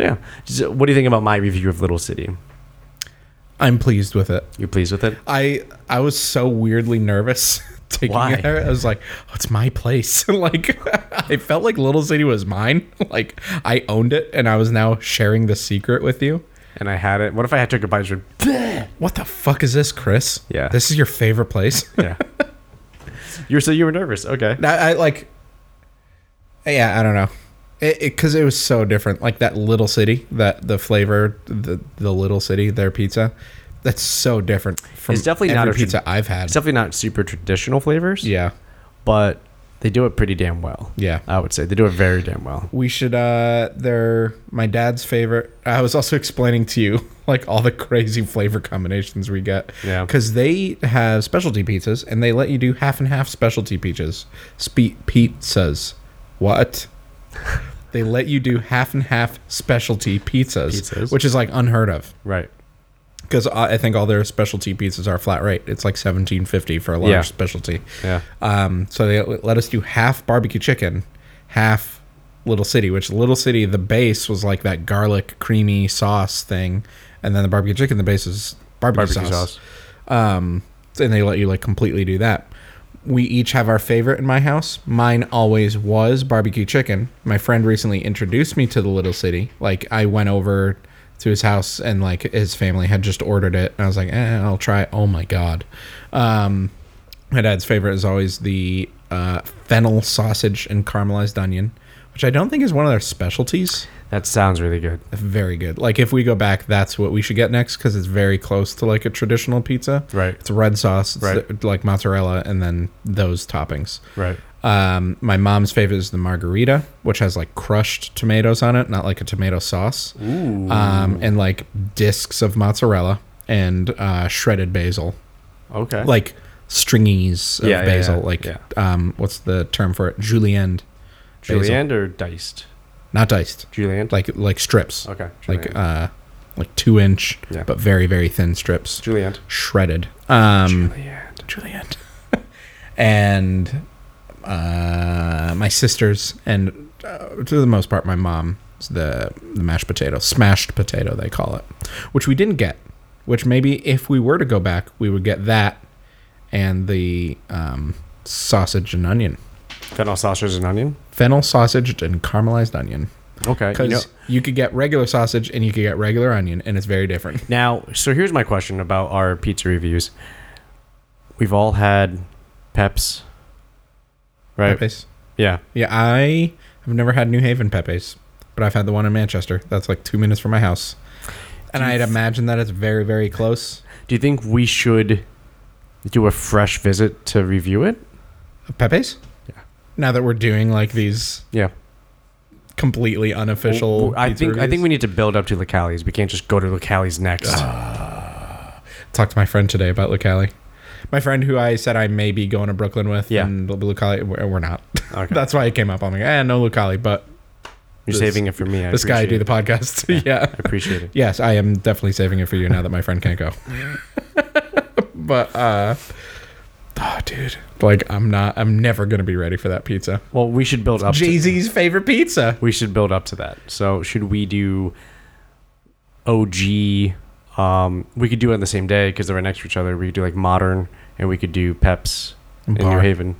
So yeah, So what do you think about my review of Little City? I'm pleased with it. You're pleased with it? I I was so weirdly nervous [LAUGHS] taking Why? it there. I was like, oh, it's my place. [LAUGHS] like I felt like Little City was mine. [LAUGHS] like I owned it and I was now sharing the secret with you. And I had it. What if I had took a bite? and went, What the fuck is this, Chris? Yeah. This is your favorite place? Yeah. you were so you were nervous. Okay. I, I like Yeah, I don't know. It because it, was so different. Like that little city, that the flavor, the the little city, their pizza, that's so different from It's definitely not a pizza I've had. It's definitely not super traditional flavors. yeah, But they do it pretty damn well. yeah. I would say they do it very damn well. We should. uh They're my dad's favorite. I was also explaining to you [LAUGHS] like all the crazy flavor combinations we get. Yeah. Because they have specialty pizzas and they let you do half and half specialty pizzas. Spe- pizzas. What? [LAUGHS] they let you do half and half specialty pizzas, Pizzas. which is like unheard of. Right. Because I I think all their specialty pizzas are flat rate. It's like seventeen fifty for a large Yeah. specialty. Yeah. Um, so they let us do half barbecue chicken, half Little City. Which Little City, the base was like that garlic creamy sauce thing, and then the barbecue chicken, the base is barbecue, Barbecue sauce. sauce. Um, and they let you like completely do that. We each have our favorite in my house. Mine always was barbecue chicken. My friend recently introduced me to the Little City. Like I went over to his house and like his family had just ordered it, and I was like, eh, I'll try it. Oh my god. Um, my dad's favorite is always the uh, fennel sausage and caramelized onion, which I don't think is one of their specialties. That sounds really good. Very good. Like if we go back, that's what we should get next because it's very close to like a traditional pizza. Right. It's red sauce, it's Right. the- like mozzarella, and then those toppings. Right. Um, my mom's favorite is the margarita, which has like crushed tomatoes on it, not like a tomato sauce. Ooh. Um, and like discs of mozzarella and uh, shredded basil, okay. like stringies of Yeah, basil. yeah, Like, yeah. um, what's the term for it? Julienne, julienne or diced? Not diced, Julienne. like like strips. okay. like uh like two inch Yeah. but very very thin strips Julienne. shredded um Julienne. juliet [LAUGHS] and uh my sisters and uh, to the most part my mom the the mashed potato smashed potato they call it which we didn't get which maybe if we were to go back we would get that and the um sausage and onion Fennel sausage and onion. fennel sausage and caramelized onion Okay. because You you, could get regular sausage and you could get regular onion and it's very different [LAUGHS] now, so here's my question about our pizza reviews. We've all had Peps, right? Pepe's. Yeah. Yeah, I have never had New Haven Pepe's, but I've had the one in Manchester. That's like two minutes from my house. And I'd imagine that it's very, very close. Do you think we should do a fresh visit to review it? Pepe's? Now that we're doing like these Yeah. completely unofficial. I pizza think I think we need to build up to Lucali's. We can't just go to Lucali's next. talked to my friend today about Lucali. My friend who I said I may be going to Brooklyn with, Yeah. and Lucali, we're we're not. Okay. [LAUGHS] That's why it came up. I'm like, eh, no Lucali, but You're this- saving it for me. I this guy do appreciate the it. podcast. [LAUGHS] yeah. I appreciate it. Yes, I am definitely saving it for you now that my friend can't go. [LAUGHS] but uh oh dude. Like I'm not I'm never gonna be ready for that pizza. Well, we should build up. To, Jay-Z's favorite pizza. we should build up to that. So should we do OG? Um, we could do it on the same day because they're right next to each other. We could do like modern, and we could do Peps in New Bar. Haven.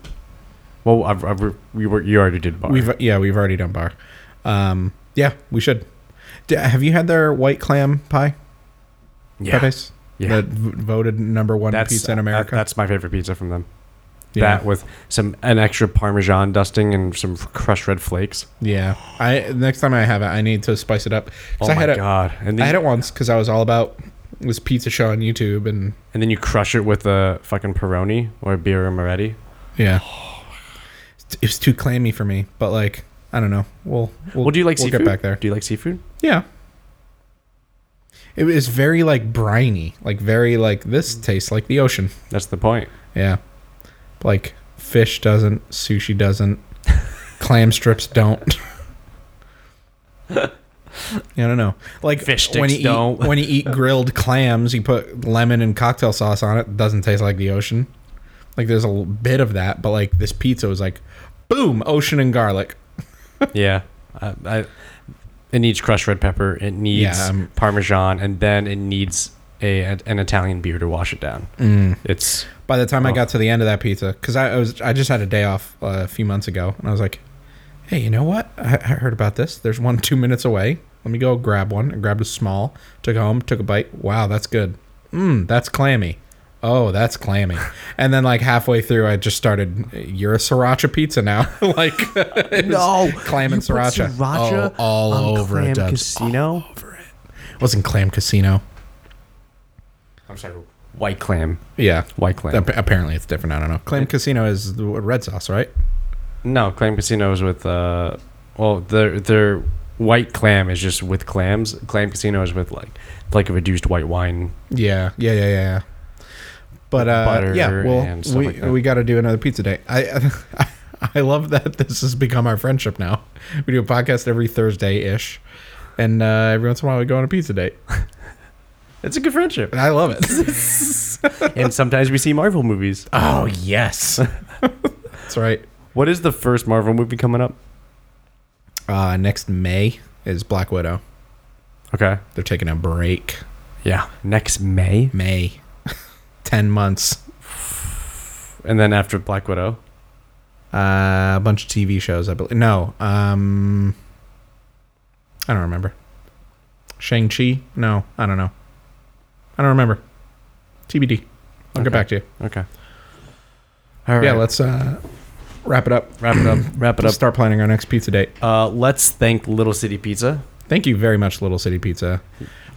Well, I've, I've, we were you already did bar. We've yeah, we've already done bar. Um yeah, we should. D- have you had their white clam pie? yeah, Pepe's? Yeah. That v- voted number one That's pizza in that- America. that's my favorite pizza from them. yeah. That with some an extra Parmesan dusting and some crushed red flakes. yeah. I next time I have it, I need to spice it up. Oh I my had it god! And then I had it once because I was all about this pizza show on YouTube and and then you crush it with a fucking Peroni or Birra Moretti. Yeah. Oh it was too clammy for me, but like I don't know. We'll we'll, Well, do you like we'll seafood? get back there. Do you like seafood? Yeah. It was very like briny, like very like this mm. tastes like the ocean. That's the point. Yeah. Like fish doesn't, sushi doesn't, [LAUGHS] clam strips don't. I don't know. Like Fish sticks when you don't. eat when you eat [LAUGHS] grilled clams, you put lemon and cocktail sauce on it. it. Doesn't taste like the ocean. Like there's a bit of that, but like this pizza was like, boom, ocean and garlic. Yeah. [LAUGHS] I, I, it needs crushed red pepper. It needs Yeah, um, parmesan, and then it needs a an Italian beer to wash it down. Mm. It's By the time I Oh. got to the end of that pizza, because I, I was I just had a day off uh, a few months ago, and I was like, hey, you know what? I, I heard about this. There's one [LAUGHS] two minutes away. Let me go grab one. I grabbed a small, took home, took a bite. Wow, that's good. Mmm, that's clammy. Oh, that's clammy. And then like halfway through, I just started. You're a sriracha pizza now, [LAUGHS] like no clam and You put sriracha, sriracha Oh, all on over Clam it. Dubs. Casino. It wasn't clam casino. I'm sorry, white clam. Yeah, White clam. Ap- apparently it's different. I don't know. Clam casino is the red sauce, right? No, clam casino is with uh, well, their their white clam is just with clams. Clam casino is with like like a reduced white wine. Yeah, yeah, yeah, yeah. But uh, yeah, well, we like we got to do another pizza day. I [LAUGHS] I love that this has become our friendship now. [LAUGHS] We do a podcast every Thursday ish, and uh, every once in a while we go on a pizza date. [LAUGHS] It's a good friendship. And I love it. and sometimes we see Marvel movies. oh yes, that's right. What is the first Marvel movie coming up? Uh, next May is Black Widow. Okay. They're taking a break. Yeah. Next May, May, ten months. and then after Black Widow. Uh, a bunch of TV shows. I believe. No, um, I don't remember. Shang Chi? No, I don't know. I don't remember. TBD. I'll Okay. get back to you. Okay. All right. Yeah, let's uh, wrap it up. wrap it up. [CLEARS THROAT] Wrap it up. start planning our next pizza date. Uh, let's thank Little City Pizza. Thank you very much, Little City Pizza.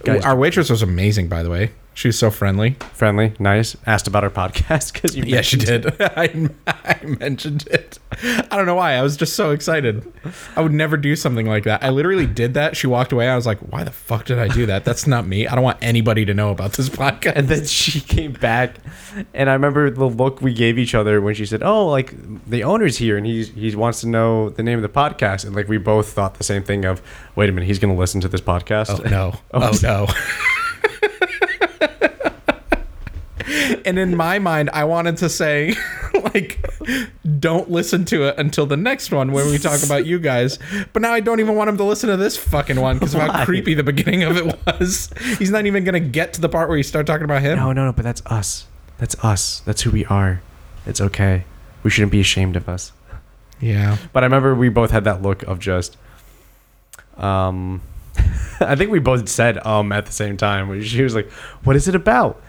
Guys- our waitress was amazing, by the way. She was so friendly. Friendly, nice. Asked about our podcast [LAUGHS] because you. Yeah, she mentioned did. [LAUGHS] I, I mentioned it. I don't know why. I was just so excited. I would never do something like that. I literally did that. She walked away. I was like, why the fuck did I do that? That's not me. I don't want anybody to know about this [LAUGHS] podcast. And then she came back, and I remember the look we gave each other when she said, "Oh, like the owner's here, and he he wants to know the name of the podcast." And like we both thought the same thing of, "Wait a minute, he's going to listen to this podcast." Oh no. Oh, oh no. [LAUGHS] and in my mind, I wanted to say, [LAUGHS] like, don't listen to it until the next one when we talk about you guys. But now I don't even want him to listen to this fucking one because of how creepy the beginning of it was. He's not even going to get to the part where you start talking about him. No, no, no, but that's us. That's us. That's who we are. It's okay. We shouldn't be ashamed of us. Yeah. But I remember we both had that look of just, um, [LAUGHS] I think we both said um at the same time. She was like, "What is it about?"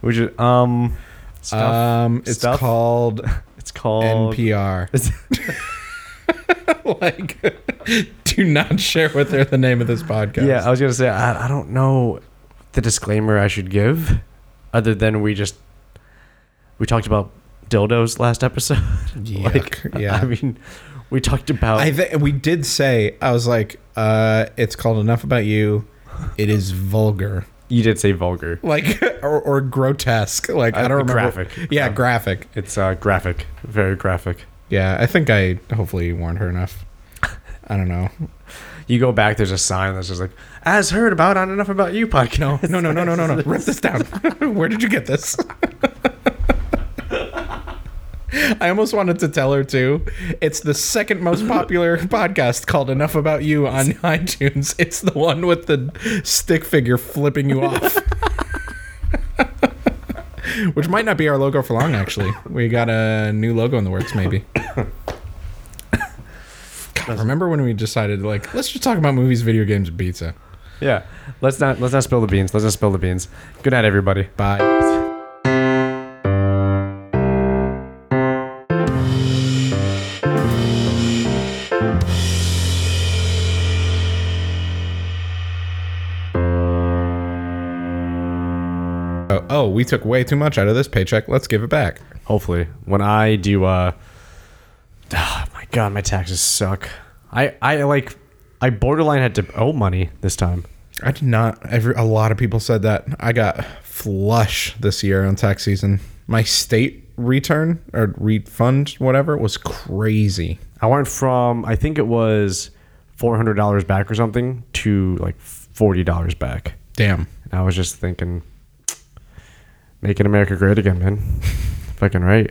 Which is um, stuff. Um, it's stuff. called it's called NPR. [LAUGHS] like, do not share with her the name of this podcast. Yeah, I was gonna say I, I don't know the disclaimer I should give, other than we just we talked about dildos last episode. [LAUGHS] like, yeah. I mean, we talked about I think we did say I was like, uh, it's called enough about you. It is vulgar, you did say vulgar. like [LAUGHS] or, or grotesque. Like I Uh, don't remember. graphic. Yeah, Um, graphic. It's uh, graphic, very graphic. Yeah, I think I hopefully warned her enough. I don't know. You go back, there's a sign that's just like, as heard about on Enough About You podcast. No, no, no, no, no, no. [LAUGHS] Rip this down. [LAUGHS] Where did you get this? I almost wanted to tell her too. It's the second most popular [LAUGHS] podcast called Enough About You on iTunes. It's the one with the stick figure flipping you off. [LAUGHS] Which might not be our logo for long, actually. We got a new logo in the works, maybe. [COUGHS] God, remember when we decided, like, let's just talk about movies, video games, and pizza? Yeah. Let's not let's not spill the beans. Let's not spill the beans. Good night, everybody. Bye. Oh, oh, we took way too much out of this paycheck. Let's give it back. Hopefully, when I do, uh, ah, [SIGHS] my God, my taxes suck. I I like I borderline had to owe money this time. I did not. Every a lot of people said that. I got flush this year on tax season. My state return or refund, whatever, was crazy. I went from I think it was four hundred dollars back or something to like forty dollars back. Damn. And I was just thinking, making America great again, man. [LAUGHS] Fucking right.